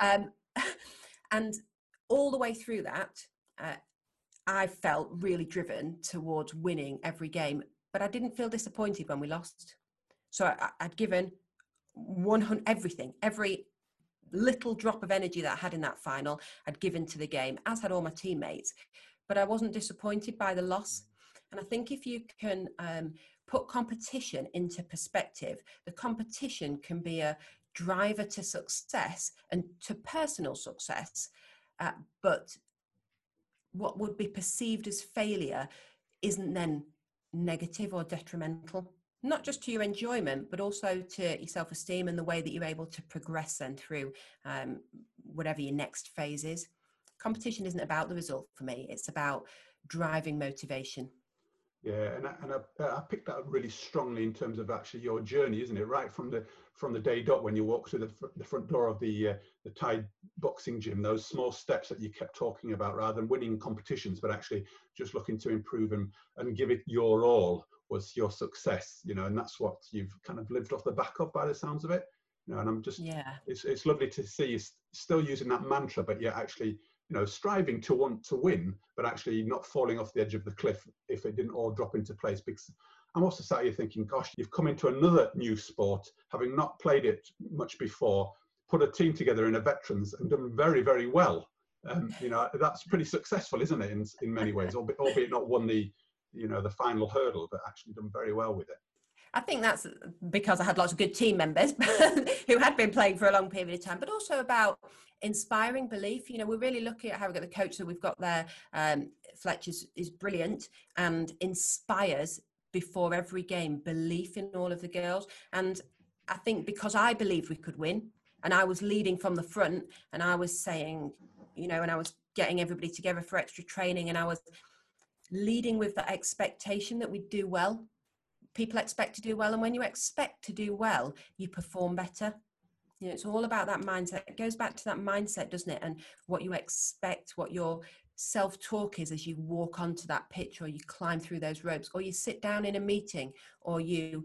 Um, and all the way through that uh, i felt really driven towards winning every game but i didn't feel disappointed when we lost. So I, i'd given 100 everything every little drop of energy that I had in that final, I'd given to the game, as had all my teammates. But I wasn't disappointed by the loss. And I think if you can um, put competition into perspective, the competition can be a driver to success and to personal success. Uh, but what would be perceived as failure isn't then negative or detrimental not just to your enjoyment, but also to your self esteem and the way that you're able to progress then through um, whatever your next phase is. Competition isn't about the result for me, it's about driving motivation. Yeah, and I, and I, I picked that up really strongly in terms of actually your journey, isn't it? Right from the from the day dot when you walk through the, the front door of the uh, the Thai boxing gym, those small steps that you kept talking about, rather than winning competitions, but actually just looking to improve and and give it your all was your success, you know, and that's what you've kind of lived off the back of by the sounds of it. You know, and I'm just, yeah, it's, it's lovely to see you still using that mantra, but yet actually, you know, striving to want to win, but actually not falling off the edge of the cliff if it didn't all drop into place. Because I'm also sat here thinking, gosh, you've come into another new sport, having not played it much before, put a team together in a veterans and done very, very well. Um, you know, that's pretty successful, isn't it, in, in many ways, albeit, albeit not won the you know the final hurdle, but actually done very well with it. I think that's because I had lots of good team members who had been playing for a long period of time, but also about inspiring belief. You know, we're really lucky at having got the coach that we've got there. Um, is, is brilliant and inspires before every game belief in all of the girls. And I think because I believed we could win and I was leading from the front and I was saying, you know, and I was getting everybody together for extra training and I was leading with that expectation that we do well. People expect to do well, and when you expect to do well, you perform better. You know, it's all about that mindset. It goes back to that mindset, doesn't it? And what you expect, what your self talk is as you walk onto that pitch or you climb through those ropes or you sit down in a meeting or you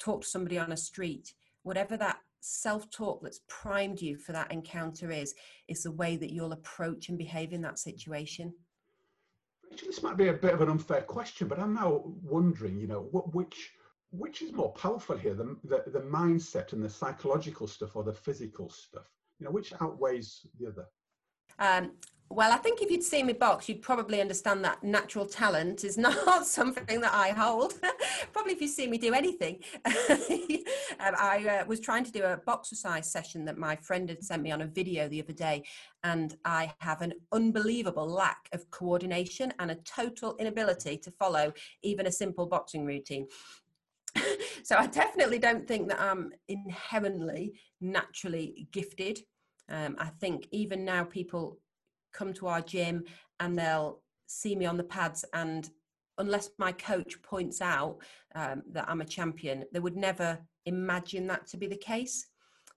talk to somebody on a street. Whatever that self talk that's primed you for that encounter is, is the way that you'll approach and behave in that situation. Rachel, this might be a bit of an unfair question, but I'm now wondering, you know, what, which which is more powerful here, the, the, the mindset and the psychological stuff or the physical stuff? You know, which outweighs the other? Um, well, I think if you'd seen me box, you'd probably understand that natural talent is not something that I hold. probably if you see me do anything. um, I uh, was trying to do a boxercise session that my friend had sent me on a video the other day, and I have an unbelievable lack of coordination and a total inability to follow even a simple boxing routine. so I definitely don't think that I'm inherently naturally gifted. Um, I think even now people come to our gym and they'll see me on the pads and unless my coach points out um, that I'm a champion, they would never imagine that to be the case.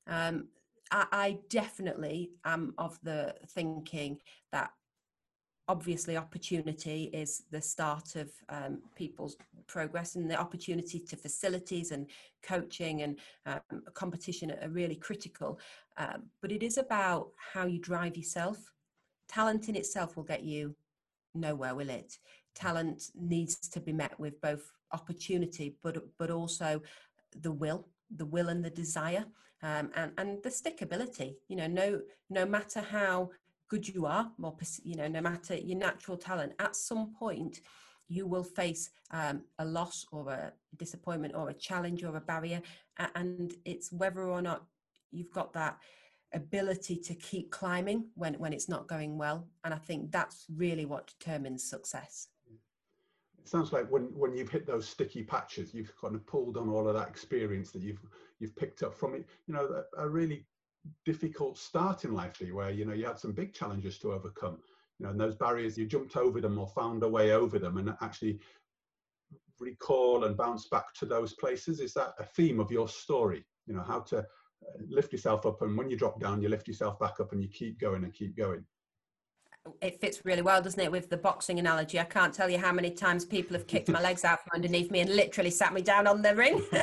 Um, I, I, definitely am of the thinking that obviously opportunity is the start of um, people's progress and the opportunity to facilities and coaching and um, competition are really critical um, but it is about how you drive yourself talent in itself will get you nowhere will it? Talent needs to be met with both opportunity but but also the will the will and the desire um, and and the stickability. You know no no matter how good you are or you know no matter your natural talent at some point you will face um, a loss or a disappointment or a challenge or a barrier and it's whether or not you've got that ability to keep climbing when when it's not going well. And i think that's really what determines success. It sounds like when when you've hit those sticky patches you've kind of pulled on all of that experience that you've you've picked up from it. You know a, a really difficult start in life where you know you had some big challenges to overcome. You know and those barriers you jumped over them or found a way over them and actually recall and bounce back to those places. Is that a theme of your story? You know how to lift yourself up and when you drop down you lift yourself back up and you keep going and keep going. It fits really well doesn't it with the boxing analogy? I can't tell you how many times people have kicked my legs out from underneath me and literally sat me down on the ring.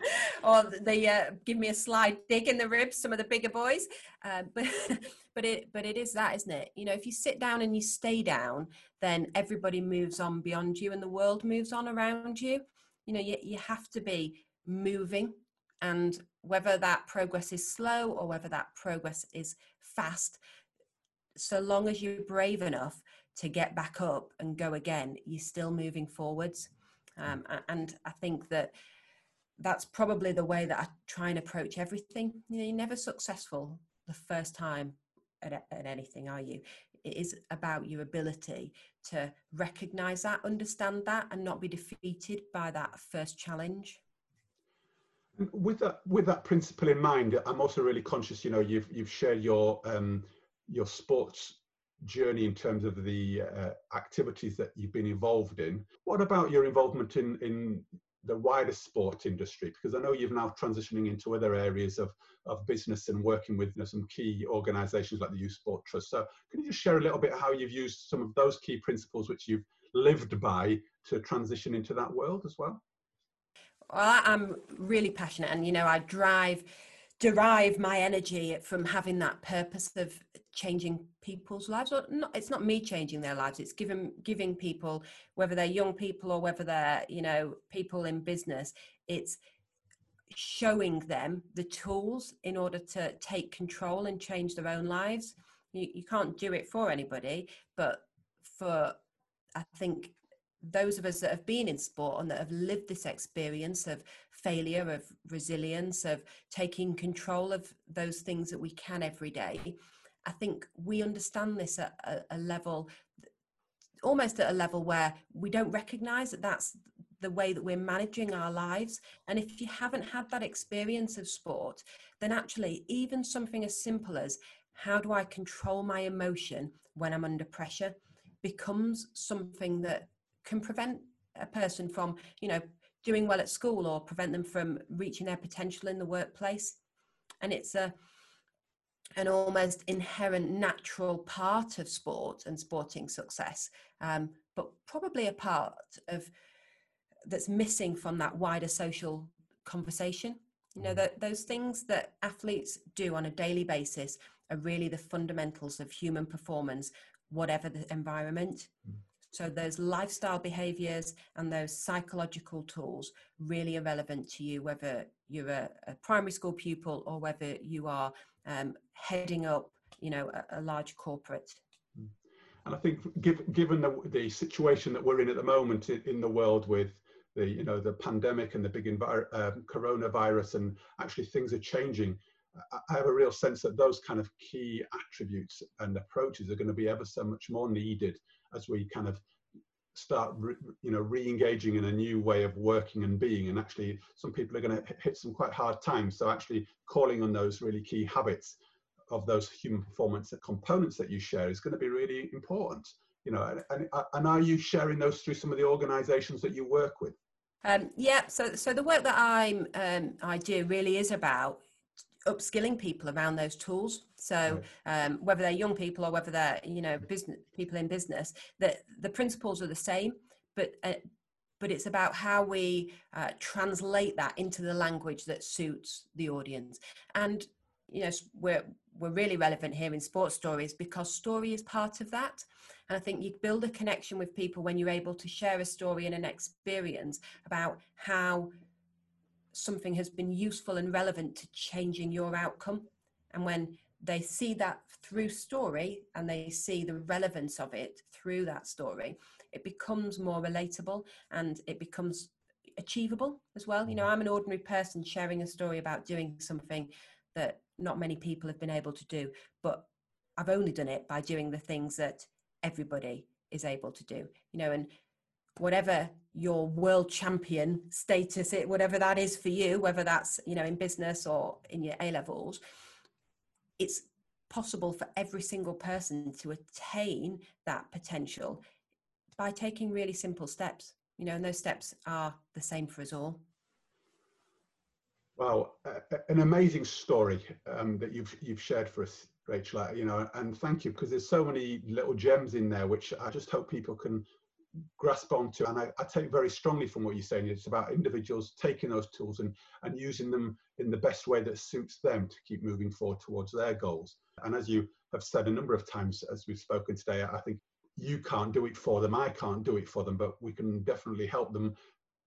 Or they uh, give me a slide dig in the ribs some of the bigger boys. Uh, but but it but it is that isn't it? You know if you sit down and you stay down then everybody moves on beyond you and the world moves on around you. You know you, you have to be moving and whether that progress is slow or whether that progress is fast so long as you're brave enough to get back up and go again you're still moving forwards. Um, and i think that that's probably the way that i try and approach everything. You know you're never successful the first time at, at anything are you? It is about your ability to recognize that understand that and not be defeated by that first challenge with that with that principle in mind i'm also really conscious you know you've you've shared your um your sports journey in terms of the uh, activities that you've been involved in. What about your involvement in in the wider sport industry? Because i know you're now transitioning into other areas of of business and working with you know, some key organizations like the youth sport trust. So can you just share a little bit how you've used some of those key principles which you've lived by to transition into that world as well well, I'm really passionate, and you know, I drive derive my energy from having that purpose of changing people's lives. Or not it's not me changing their lives it's giving giving people whether they're young people or whether they're you know people in business it's showing them the tools in order to take control and change their own lives. You, you can't do it for anybody but for i think those of us that have been in sport and that have lived this experience of failure, of resilience, of taking control of those things that we can every day, I think we understand this at a, a level, almost at a level where we don't recognize that that's the way that we're managing our lives. And if you haven't had that experience of sport, then actually, even something as simple as how do I control my emotion when I'm under pressure becomes something that can prevent a person from, you know, doing well at school or prevent them from reaching their potential in the workplace. and it's a an almost inherent natural part of sport and sporting success, um, but probably a part of that's missing from that wider social conversation. You know, mm. that those things that athletes do on a daily basis are really the fundamentals of human performance, whatever the environment. Mm. So those lifestyle behaviors and those psychological tools really are relevant to you, whether you're a, a primary school pupil or whether you are um, heading up, you know, a, a, large corporate. Mm. And I think, given the, the situation that we're in at the moment in the world with the, you know, the pandemic and the big envir- um, coronavirus, and actually things are changing. I have a real sense that those kind of key attributes and approaches are going to be ever so much more needed as we kind of start you know re-engaging in a new way of working and being. And actually some people are going to hit some quite hard times. So actually calling on those really key habits of those human performance components that you share is going to be really important you know and, and, and are you sharing those through some of the organizations that you work with? Um, yeah so so the work that i'm um, i do really is about upskilling people around those tools. So um, whether they're young people or whether they're you know business people in business that the principles are the same but uh, but it's about how we uh, translate that into the language that suits the audience. And you know we're we're really relevant here in sports stories because story is part of that. And i think you build a connection with people when you're able to share a story and an experience about how something has been useful and relevant to changing your outcome. And when they see that through story and they see the relevance of it through that story, it becomes more relatable and it becomes achievable as well. You know, mm. I'm an ordinary person sharing a story about doing something that not many people have been able to do, but I've only done it by doing the things that everybody is able to do. You know, and whatever your world champion status it whatever that is for you whether that's you know in business or in your a levels it's possible for every single person to attain that potential by taking really simple steps you know and those steps are the same for us all. Wow uh, an amazing story um, that you've you've shared for us rachel you know and thank you because there's so many little gems in there which i just hope people can grasp onto and I, I, take very strongly from what you're saying it's about individuals taking those tools and and using them in the best way that suits them to keep moving forward towards their goals and as you have said a number of times as we've spoken today i think you can't do it for them i can't do it for them but we can definitely help them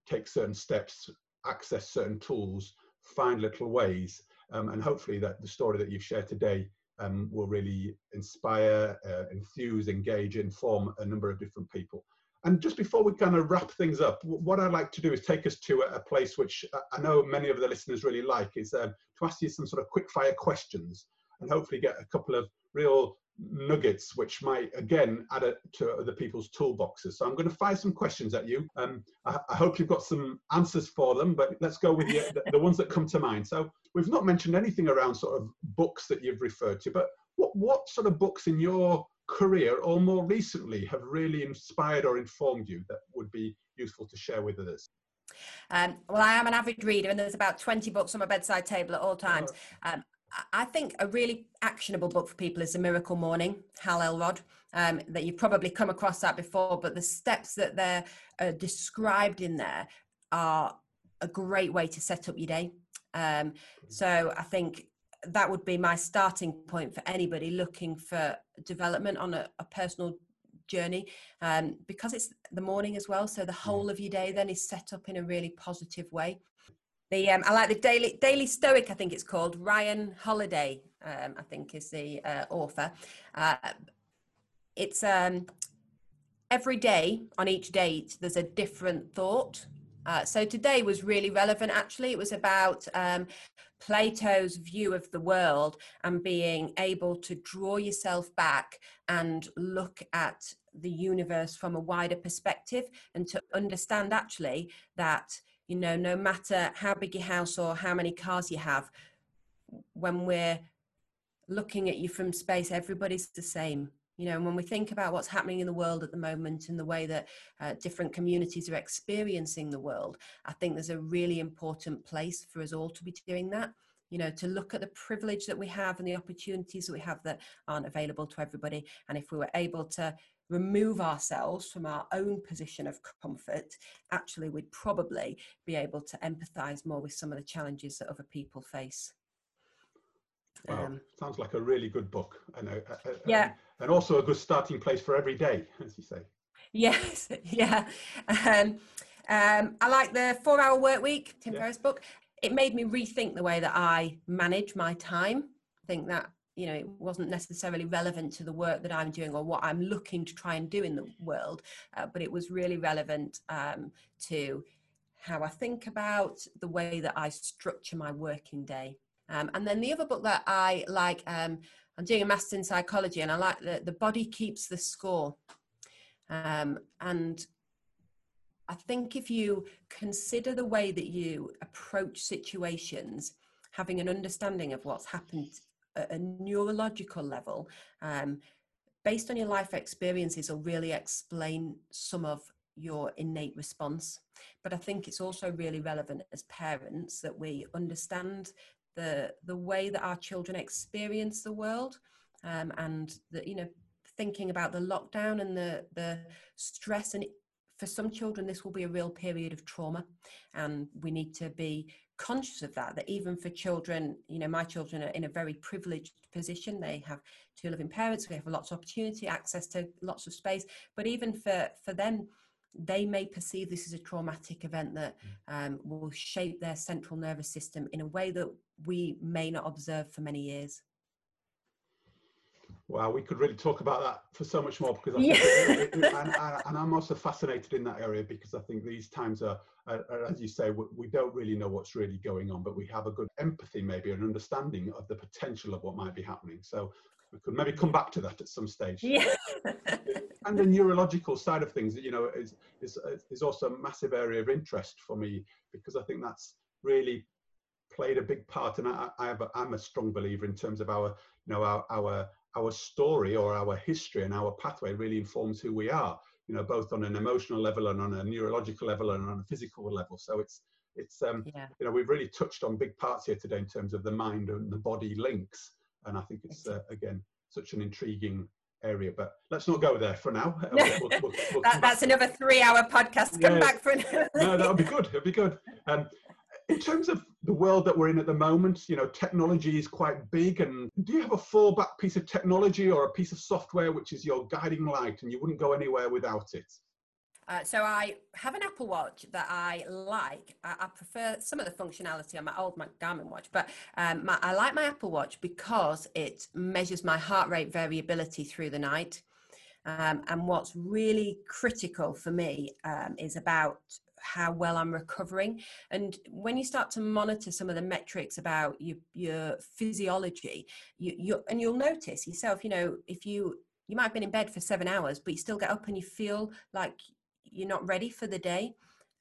take certain steps access certain tools find little ways um, and hopefully that the story that you've shared today um, will really inspire, uh, enthuse, engage, inform a number of different people. And just before we kind of wrap things up, what I'd like to do is take us to a place which I know many of the listeners really like is um, to ask you some sort of quick fire questions and hopefully get a couple of real nuggets which might again add to other people's toolboxes. So I'm going to fire some questions at you. Um, I, I, hope you've got some answers for them, but let's go with the, the, the ones that come to mind. So we've not mentioned anything around sort of books that you've referred to, but what, what sort of books in your career or more recently have really inspired or informed you that would be useful to share with others? Um, well, I am an avid reader, and there's about 20 books on my bedside table at all times. Um, I think a really actionable book for people is The Miracle Morning, Hal Elrod. Um, that you've probably come across that before, but the steps that they're uh, described in there are a great way to set up your day. Um, so I think that would be my starting point for anybody looking for development on a, a personal journey um, because it's the morning as well so the whole of your day then is set up in a really positive way. The um, i like the daily daily stoic i think it's called. Ryan holiday um, i think is the uh, author. Uh, it's um, every day on each date there's a different thought uh, so today was really relevant actually. It was about um, Plato's view of the world and being able to draw yourself back and look at the universe from a wider perspective and to understand actually that you know no matter how big your house or how many cars you have when we're looking at you from space everybody's the same you know when we think about what's happening in the world at the moment and the way that uh, different communities are experiencing the world i think there's a really important place for us all to be doing that you know, to look at the privilege that we have and the opportunities that we have that aren't available to everybody. And if we were able to remove ourselves from our own position of comfort, actually, we'd probably be able to empathize more with some of the challenges that other people face. Wow, um, sounds like a really good book, and a, a, yeah, and also a good starting place for every day, as you say. Yes, yeah. Um, um, I like the Four Hour Work Week, Tim yeah. Ferriss book. It made me rethink the way that I manage my time. I think that you know it wasn't necessarily relevant to the work that i'm doing or what i'm looking to try and do in the world uh, but it was really relevant um, to how i think about the way that i structure my working day um, and then the other book that i like um, i'm doing a master in psychology and i like the, the body keeps the score um, and i think if you consider the way that you approach situations having an understanding of what's happened at a neurological level, um, based on your life experiences, will really explain some of your innate response. But I think it's also really relevant as parents that we understand the the way that our children experience the world, um, and that you know thinking about the lockdown and the the stress and for some children this will be a real period of trauma and we need to be conscious of that that even for children you know my children are in a very privileged position. They have two living parents we have lots of opportunity access to lots of space but even for for them they may perceive this as a traumatic event that mm. um, will shape their central nervous system in a way that we may not observe for many years Wow, we could really talk about that for so much more because I yeah. it, and, and, I'm also fascinated in that area because I think these times are, are, are as you say, we, we, don't really know what's really going on, but we have a good empathy, maybe an understanding of the potential of what might be happening. So we could maybe come back to that at some stage. Yeah. and the neurological side of things, you know, is, is is also a massive area of interest for me because I think that's really played a big part, and I, I have a, I'm a strong believer in terms of our, you know, our our our story or our history and our pathway really informs who we are you know both on an emotional level and on a neurological level and on a physical level so it's it's um yeah. you know we've really touched on big parts here today in terms of the mind and the body links and i think it's uh, again such an intriguing area but let's not go there for now. We'll, we'll, we'll that, that's another three hour podcast. Come back for another no that'll be good. It'll be good. Um, in terms of the world that we're in at the moment, you know, technology is quite big. And do you have a fallback piece of technology or a piece of software which is your guiding light and you wouldn't go anywhere without it? Uh, so I have an Apple Watch that I like. I, I, prefer some of the functionality on my old Garmin watch, but um, my, I like my Apple Watch because it measures my heart rate variability through the night. Um, and what's really critical for me um, is about how well I'm recovering. And when you start to monitor some of the metrics about your, your physiology, you, you and you'll notice yourself, you know, if you you might have been in bed for seven hours, but you still get up and you feel like you're not ready for the day.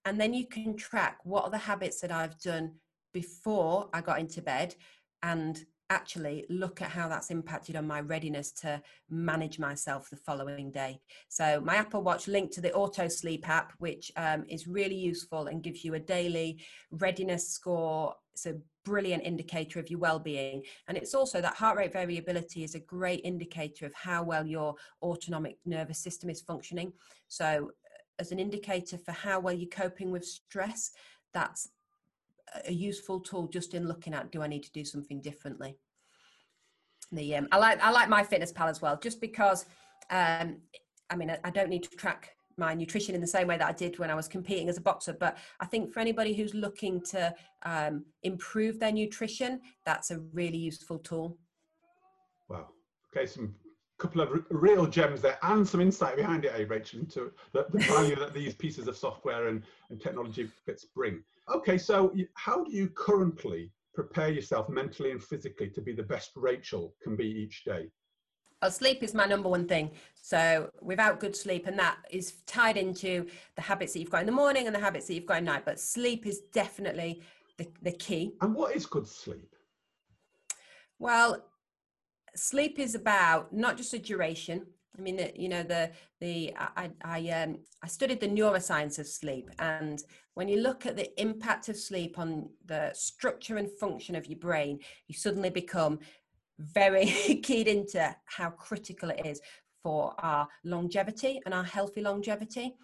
And then you can track what are the habits that I've done before I got into bed and actually look at how that's impacted on my readiness to manage myself the following day. So, my Apple Watch linked to the Auto Sleep app, which um, is really useful and gives you a daily readiness score. It's a brilliant indicator of your well-being and it's also that heart rate variability is a great indicator of how well your autonomic nervous system is functioning so as an indicator for how well you're coping with stress that's a useful tool just in looking at do I need to do something differently. The um, I like I like my Fitness Pal as well, just because um, I mean I, I don't need to track my nutrition in the same way that I did when I was competing as a boxer. But I think for anybody who's looking to um, improve their nutrition, that's a really useful tool. Wow. Okay, some couple of real gems there and some insight behind it, eh, Rachel, into the, the value that these pieces of software and, and technology bits bring. Okay, so how do you currently prepare yourself mentally and physically to be the best Rachel can be each day? Well, sleep is my number one thing. So without good sleep, and that is tied into the habits that you've got in the morning and the habits that you've got at night. But sleep is definitely the, the key. And what is good sleep? Well, sleep is about not just a duration, I mean, you know, the the I I um I studied the neuroscience of sleep, and when you look at the impact of sleep on the structure and function of your brain, you suddenly become very keyed into how critical it is for our longevity and our healthy longevity.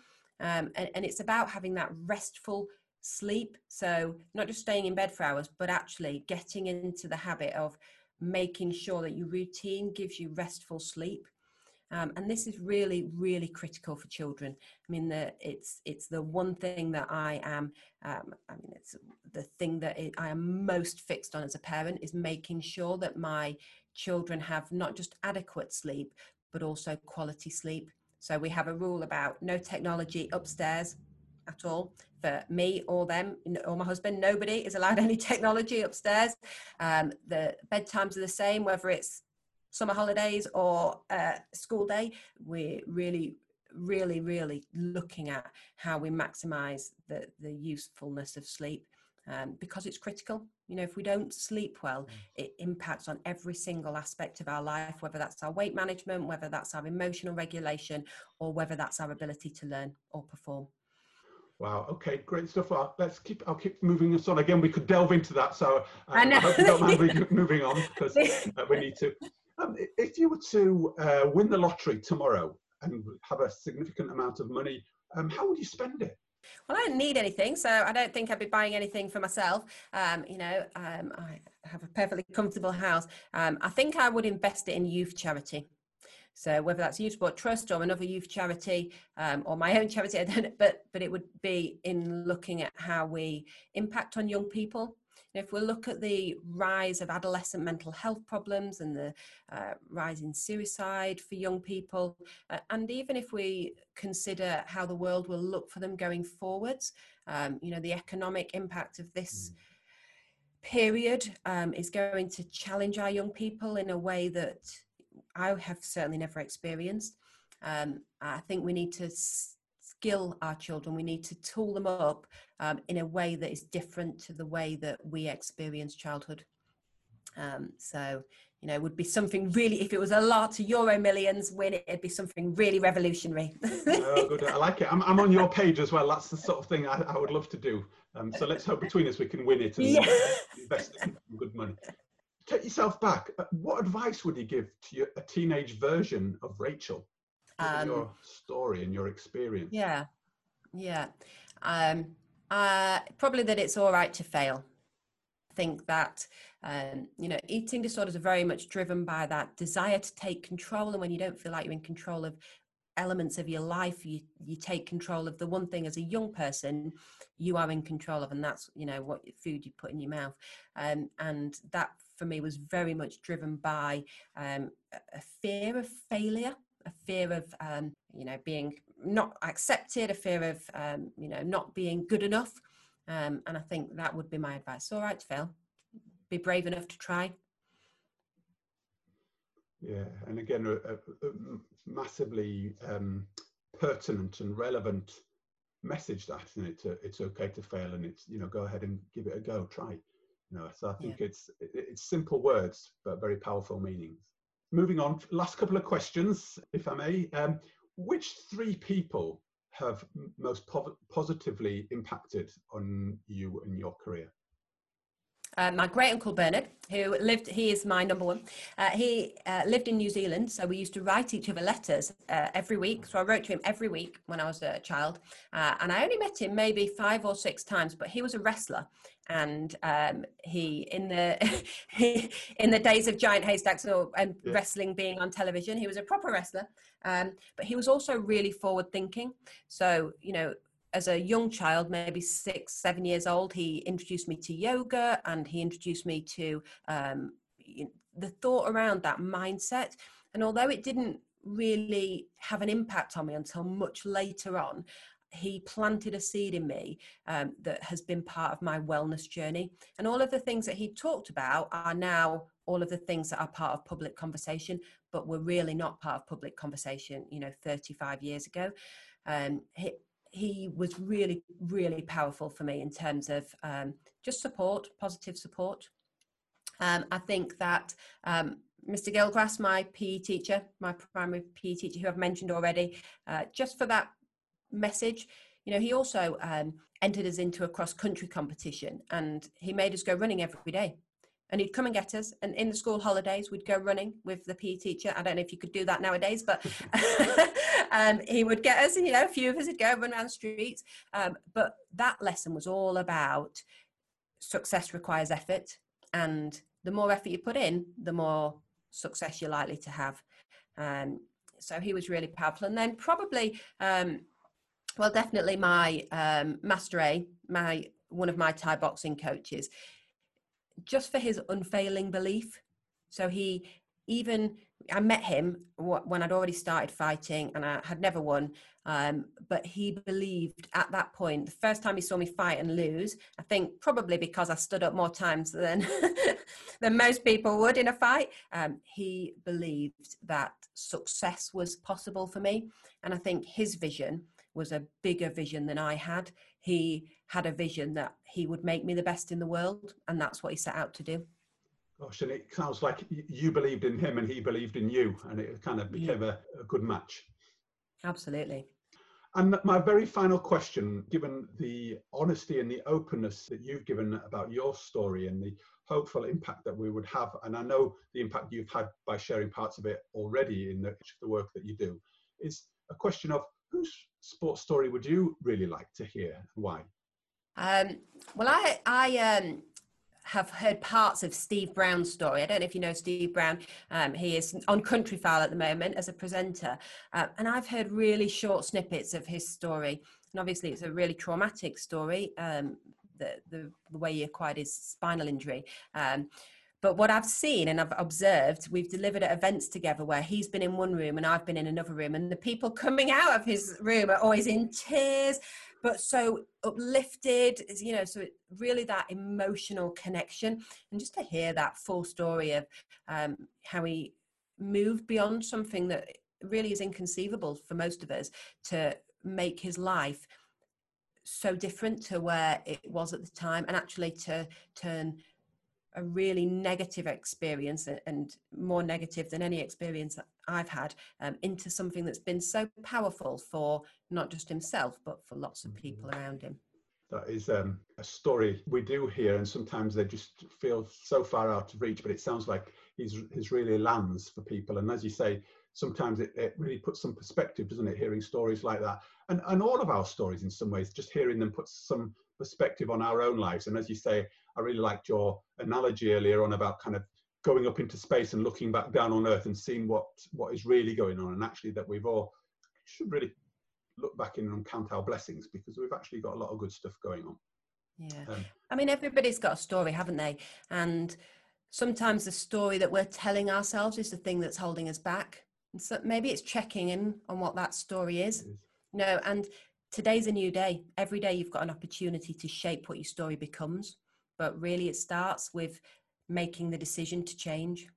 Um, and, and it's about having that restful sleep. So not just staying in bed for hours, but actually getting into the habit of making sure that your routine gives you restful sleep. Um, and this is really, really critical for children. I mean, the, it's it's the one thing that I am. Um, I mean, it's the thing that it, I am most fixed on as a parent is making sure that my children have not just adequate sleep, but also quality sleep. So we have a rule about no technology upstairs at all for me or them or my husband. Nobody is allowed any technology upstairs. Um, the bedtimes are the same, whether it's summer holidays or uh, school day. We're really, really, really looking at how we maximize the, the usefulness of sleep um, because it's critical. You know, if we don't sleep well, mm. it impacts on every single aspect of our life, whether that's our weight management, whether that's our emotional regulation, or whether that's our ability to learn or perform. Wow. Okay. Great stuff. Uh, let's keep. I'll keep moving us on. Again, we could delve into that. So uh, I, I, hope you don't mind moving on because uh, we need to. Um, if you were to uh, win the lottery tomorrow and have a significant amount of money, um, how would you spend it? Well, I don't need anything, so I don't think I'd be buying anything for myself. Um, you know, um, I have a perfectly comfortable house. Um, I think I would invest it in youth charity. So whether that's Youth Sport Trust or another youth charity um, or my own charity, I don't, but but it would be in looking at how we impact on young people if we look at the rise of adolescent mental health problems and the uh, rise in suicide for young people, uh, and even if we consider how the world will look for them going forwards, um, you know, the economic impact of this. Mm. Period um, is going to challenge our young people in a way that I have certainly never experienced. Um, I think we need to skill our children. We need to tool them up um, in a way that is different to the way that we experience childhood. Um, so, you know, it would be something really, if it was a lot to Euro millions win, it'd be something really revolutionary. oh, good. I like it. I'm, I'm on your page as well. That's the sort of thing I, I would love to do. Um, so let's hope between us we can win it and yeah. invest in good money. Take yourself back. Uh, what advice would you give to your, a teenage version of Rachel? Um, your story and your experience. Yeah, yeah. Um, uh, probably that it's all right to fail. I think that um, you know eating disorders are very much driven by that desire to take control, and when you don't feel like you're in control of elements of your life, you you take control of the one thing as a young person you are in control of, and that's you know what food you put in your mouth, um, and that for me was very much driven by um, a fear of failure a fear of um, you know being not accepted a fear of um, you know not being good enough. Um, and i think that would be my advice. All right fail be brave enough to try. Yeah and again a, a, massively um, pertinent and relevant message that it's it's okay to fail and it's you know go ahead and give it a go try you know so i think yeah. it's it's simple words but very powerful meanings moving on, last couple of questions, if I may. Um, which three people have most po positively impacted on you and your career? Uh, my great uncle Bernard, who lived, he is my number one. Uh, he uh, lived in New Zealand, so we used to write each other letters uh, every week. So I wrote to him every week when I was a child, uh, and I only met him maybe five or six times. But he was a wrestler, and um, he in the in the days of giant haystacks or and yeah. wrestling being on television, he was a proper wrestler. Um, but he was also really forward thinking. So you know, as a young child, maybe six, seven years old, he introduced me to yoga and he introduced me to um, the thought around that mindset. And although it didn't really have an impact on me until much later on, he planted a seed in me um, that has been part of my wellness journey. And all of the things that he talked about are now all of the things that are part of public conversation, but were really not part of public conversation, you know, 35 years ago. Um, he, he was really, really powerful for me in terms of um, just support, positive support. Um, I think that um, Mr. Gilgrass, my PE teacher, my primary PE teacher, who I've mentioned already, uh, just for that message. You know, he also um, entered us into a cross country competition and he made us go running every day. And he'd come and get us. And in the school holidays, we'd go running with the PE teacher. I don't know if you could do that nowadays, but um, he would get us, you know, a few of us would go run around the streets. Um, but that lesson was all about success requires effort. And the more effort you put in, the more success you're likely to have. Um, so he was really powerful. And then probably, um, well, definitely my um, Master A, my one of my Thai boxing coaches, just for his unfailing belief. So he even I met him when I'd already started fighting and I had never won. Um, but he believed at that point, the first time he saw me fight and lose, I think probably because I stood up more times than than most people would in a fight, um, he believed that success was possible for me. And I think his vision was a bigger vision than I had. He had a vision that he would make me the best in the world, and that's what he set out to do. Gosh, and it sounds like you believed in him and he believed in you, and it kind of became yeah. a, a good match. Absolutely. And my very final question, given the honesty and the openness that you've given about your story and the hopeful impact that we would have, and I know the impact you've had by sharing parts of it already in the, the work that you do, is a question of whose sports story would you really like to hear and why? Um, well, I, I um, have heard parts of Steve Brown's story. I don't know if you know Steve Brown. Um, he is on Countryfile at the moment as a presenter. Uh, and I've heard really short snippets of his story. And obviously, it's a really traumatic story, um, the, the, the, way he acquired his spinal injury. Um, but what I've seen and I've observed, we've delivered at events together where he's been in one room and I've been in another room, and the people coming out of his room are always in tears but so uplifted you know so really that emotional connection and just to hear that full story of um, how he moved beyond something that really is inconceivable for most of us to make his life so different to where it was at the time and actually to turn a really negative experience and more negative than any experience that I've had um, into something that's been so powerful for not just himself, but for lots of people mm-hmm. around him. That is um, a story we do hear, and sometimes they just feel so far out of reach, but it sounds like he's, he's really lands for people. And as you say, sometimes it, it really puts some perspective, doesn't it, hearing stories like that? And, and all of our stories, in some ways, just hearing them puts some perspective on our own lives. And as you say, I really liked your analogy earlier on about kind of going up into space and looking back down on Earth and seeing what what is really going on, and actually that we've all should really look back in and count our blessings because we've actually got a lot of good stuff going on. Yeah, um, I mean everybody's got a story, haven't they? And sometimes the story that we're telling ourselves is the thing that's holding us back. And so maybe it's checking in on what that story is. is. No, and today's a new day. Every day you've got an opportunity to shape what your story becomes but really it starts with making the decision to change.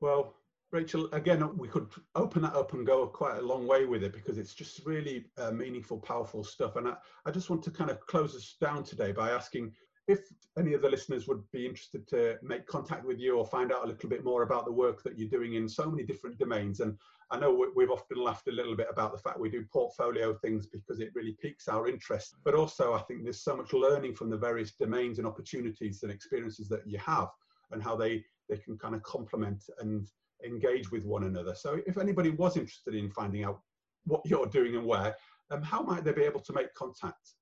Well, Rachel, again, we could open that up and go quite a long way with it because it's just really uh, meaningful, powerful stuff. And I, I just want to kind of close us down today by asking if any of the listeners would be interested to make contact with you or find out a little bit more about the work that you're doing in so many different domains. And I know we've often laughed a little bit about the fact we do portfolio things because it really piques our interest. But also, I think there's so much learning from the various domains and opportunities and experiences that you have and how they, they can kind of complement and engage with one another. So if anybody was interested in finding out what you're doing and where, um, how might they be able to make contact?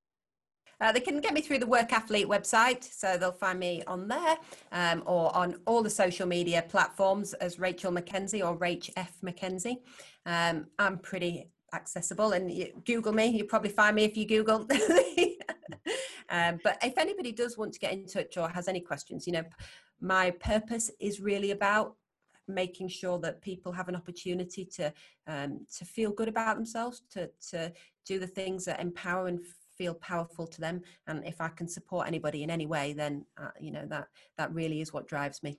Uh, they can get me through the Work Athlete website, so they'll find me on there um, or on all the social media platforms as Rachel McKenzie or Rach F. McKenzie. Um, I'm pretty accessible, and you Google me, you probably find me if you Google. um, but if anybody does want to get in touch or has any questions, you know, my purpose is really about making sure that people have an opportunity to um, to feel good about themselves, to to do the things that empower and feel powerful to them and if i can support anybody in any way then uh, you know that that really is what drives me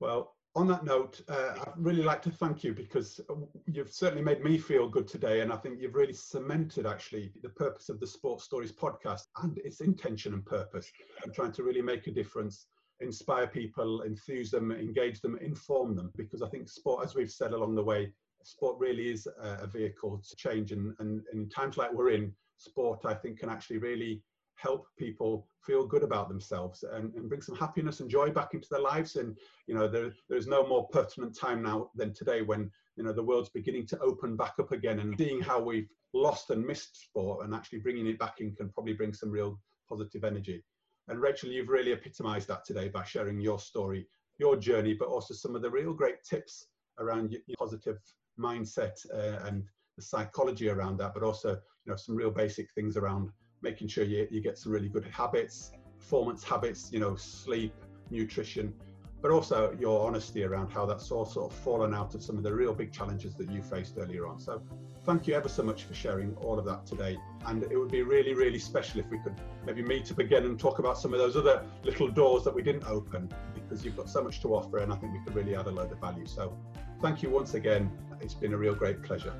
well on that note uh, i'd really like to thank you because uh, you've certainly made me feel good today and i think you've really cemented actually the purpose of the sports stories podcast and its intention and purpose and trying to really make a difference inspire people, enthuse them, engage them, inform them. Because I think sport, as we've said along the way, sport really is a, vehicle to change. And, and, and in times like we're in, sport, I think, can actually really help people feel good about themselves and, and, bring some happiness and joy back into their lives. And, you know, there, there's no more pertinent time now than today when, you know, the world's beginning to open back up again and seeing how we've lost and missed sport and actually bringing it back in can probably bring some real positive energy. And Rachel, you've really epitomized that today by sharing your story, your journey, but also some of the real great tips around your positive mindset uh, and the psychology around that, but also, you know, some real basic things around making sure you, you get some really good habits, performance habits, you know, sleep, nutrition, but also your honesty around how that's all sort of fallen out of some of the real big challenges that you faced earlier on. So thank you ever so much for sharing all of that today. And it would be really, really special if we could maybe meet up again and talk about some of those other little doors that we didn't open because you've got so much to offer and I think we could really add a load of value. So thank you once again. It's been a real great pleasure.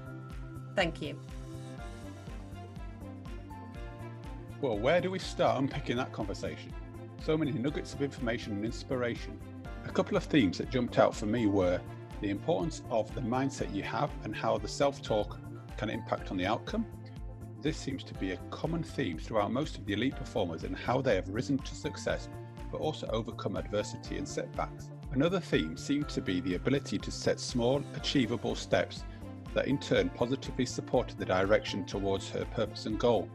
Thank you. Well, where do we start unpicking that conversation? So many nuggets of information and inspiration. A couple of themes that jumped out for me were the importance of the mindset you have and how the self talk can impact on the outcome. This seems to be a common theme throughout most of the elite performers and how they have risen to success, but also overcome adversity and setbacks. Another theme seemed to be the ability to set small, achievable steps that in turn positively supported the direction towards her purpose and goal.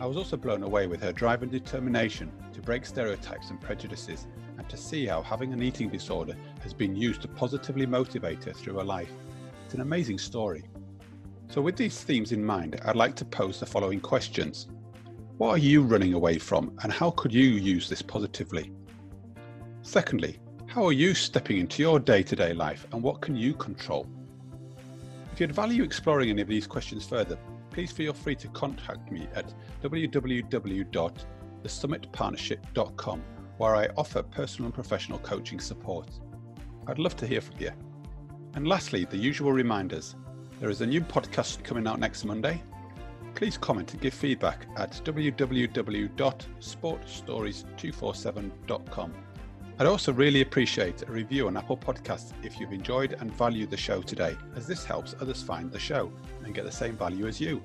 I was also blown away with her drive and determination to break stereotypes and prejudices and to see how having an eating disorder has been used to positively motivate her through her life. It's an amazing story. So, with these themes in mind, I'd like to pose the following questions What are you running away from, and how could you use this positively? Secondly, how are you stepping into your day to day life, and what can you control? If you'd value exploring any of these questions further, please feel free to contact me at www.thesummitpartnership.com, where I offer personal and professional coaching support. I'd love to hear from you. And lastly, the usual reminders there is a new podcast coming out next Monday. Please comment and give feedback at www.sportstories247.com. I'd also really appreciate a review on Apple Podcasts if you've enjoyed and valued the show today, as this helps others find the show and get the same value as you.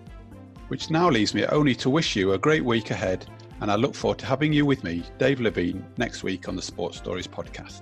Which now leaves me only to wish you a great week ahead, and I look forward to having you with me, Dave Levine, next week on the Sports Stories podcast.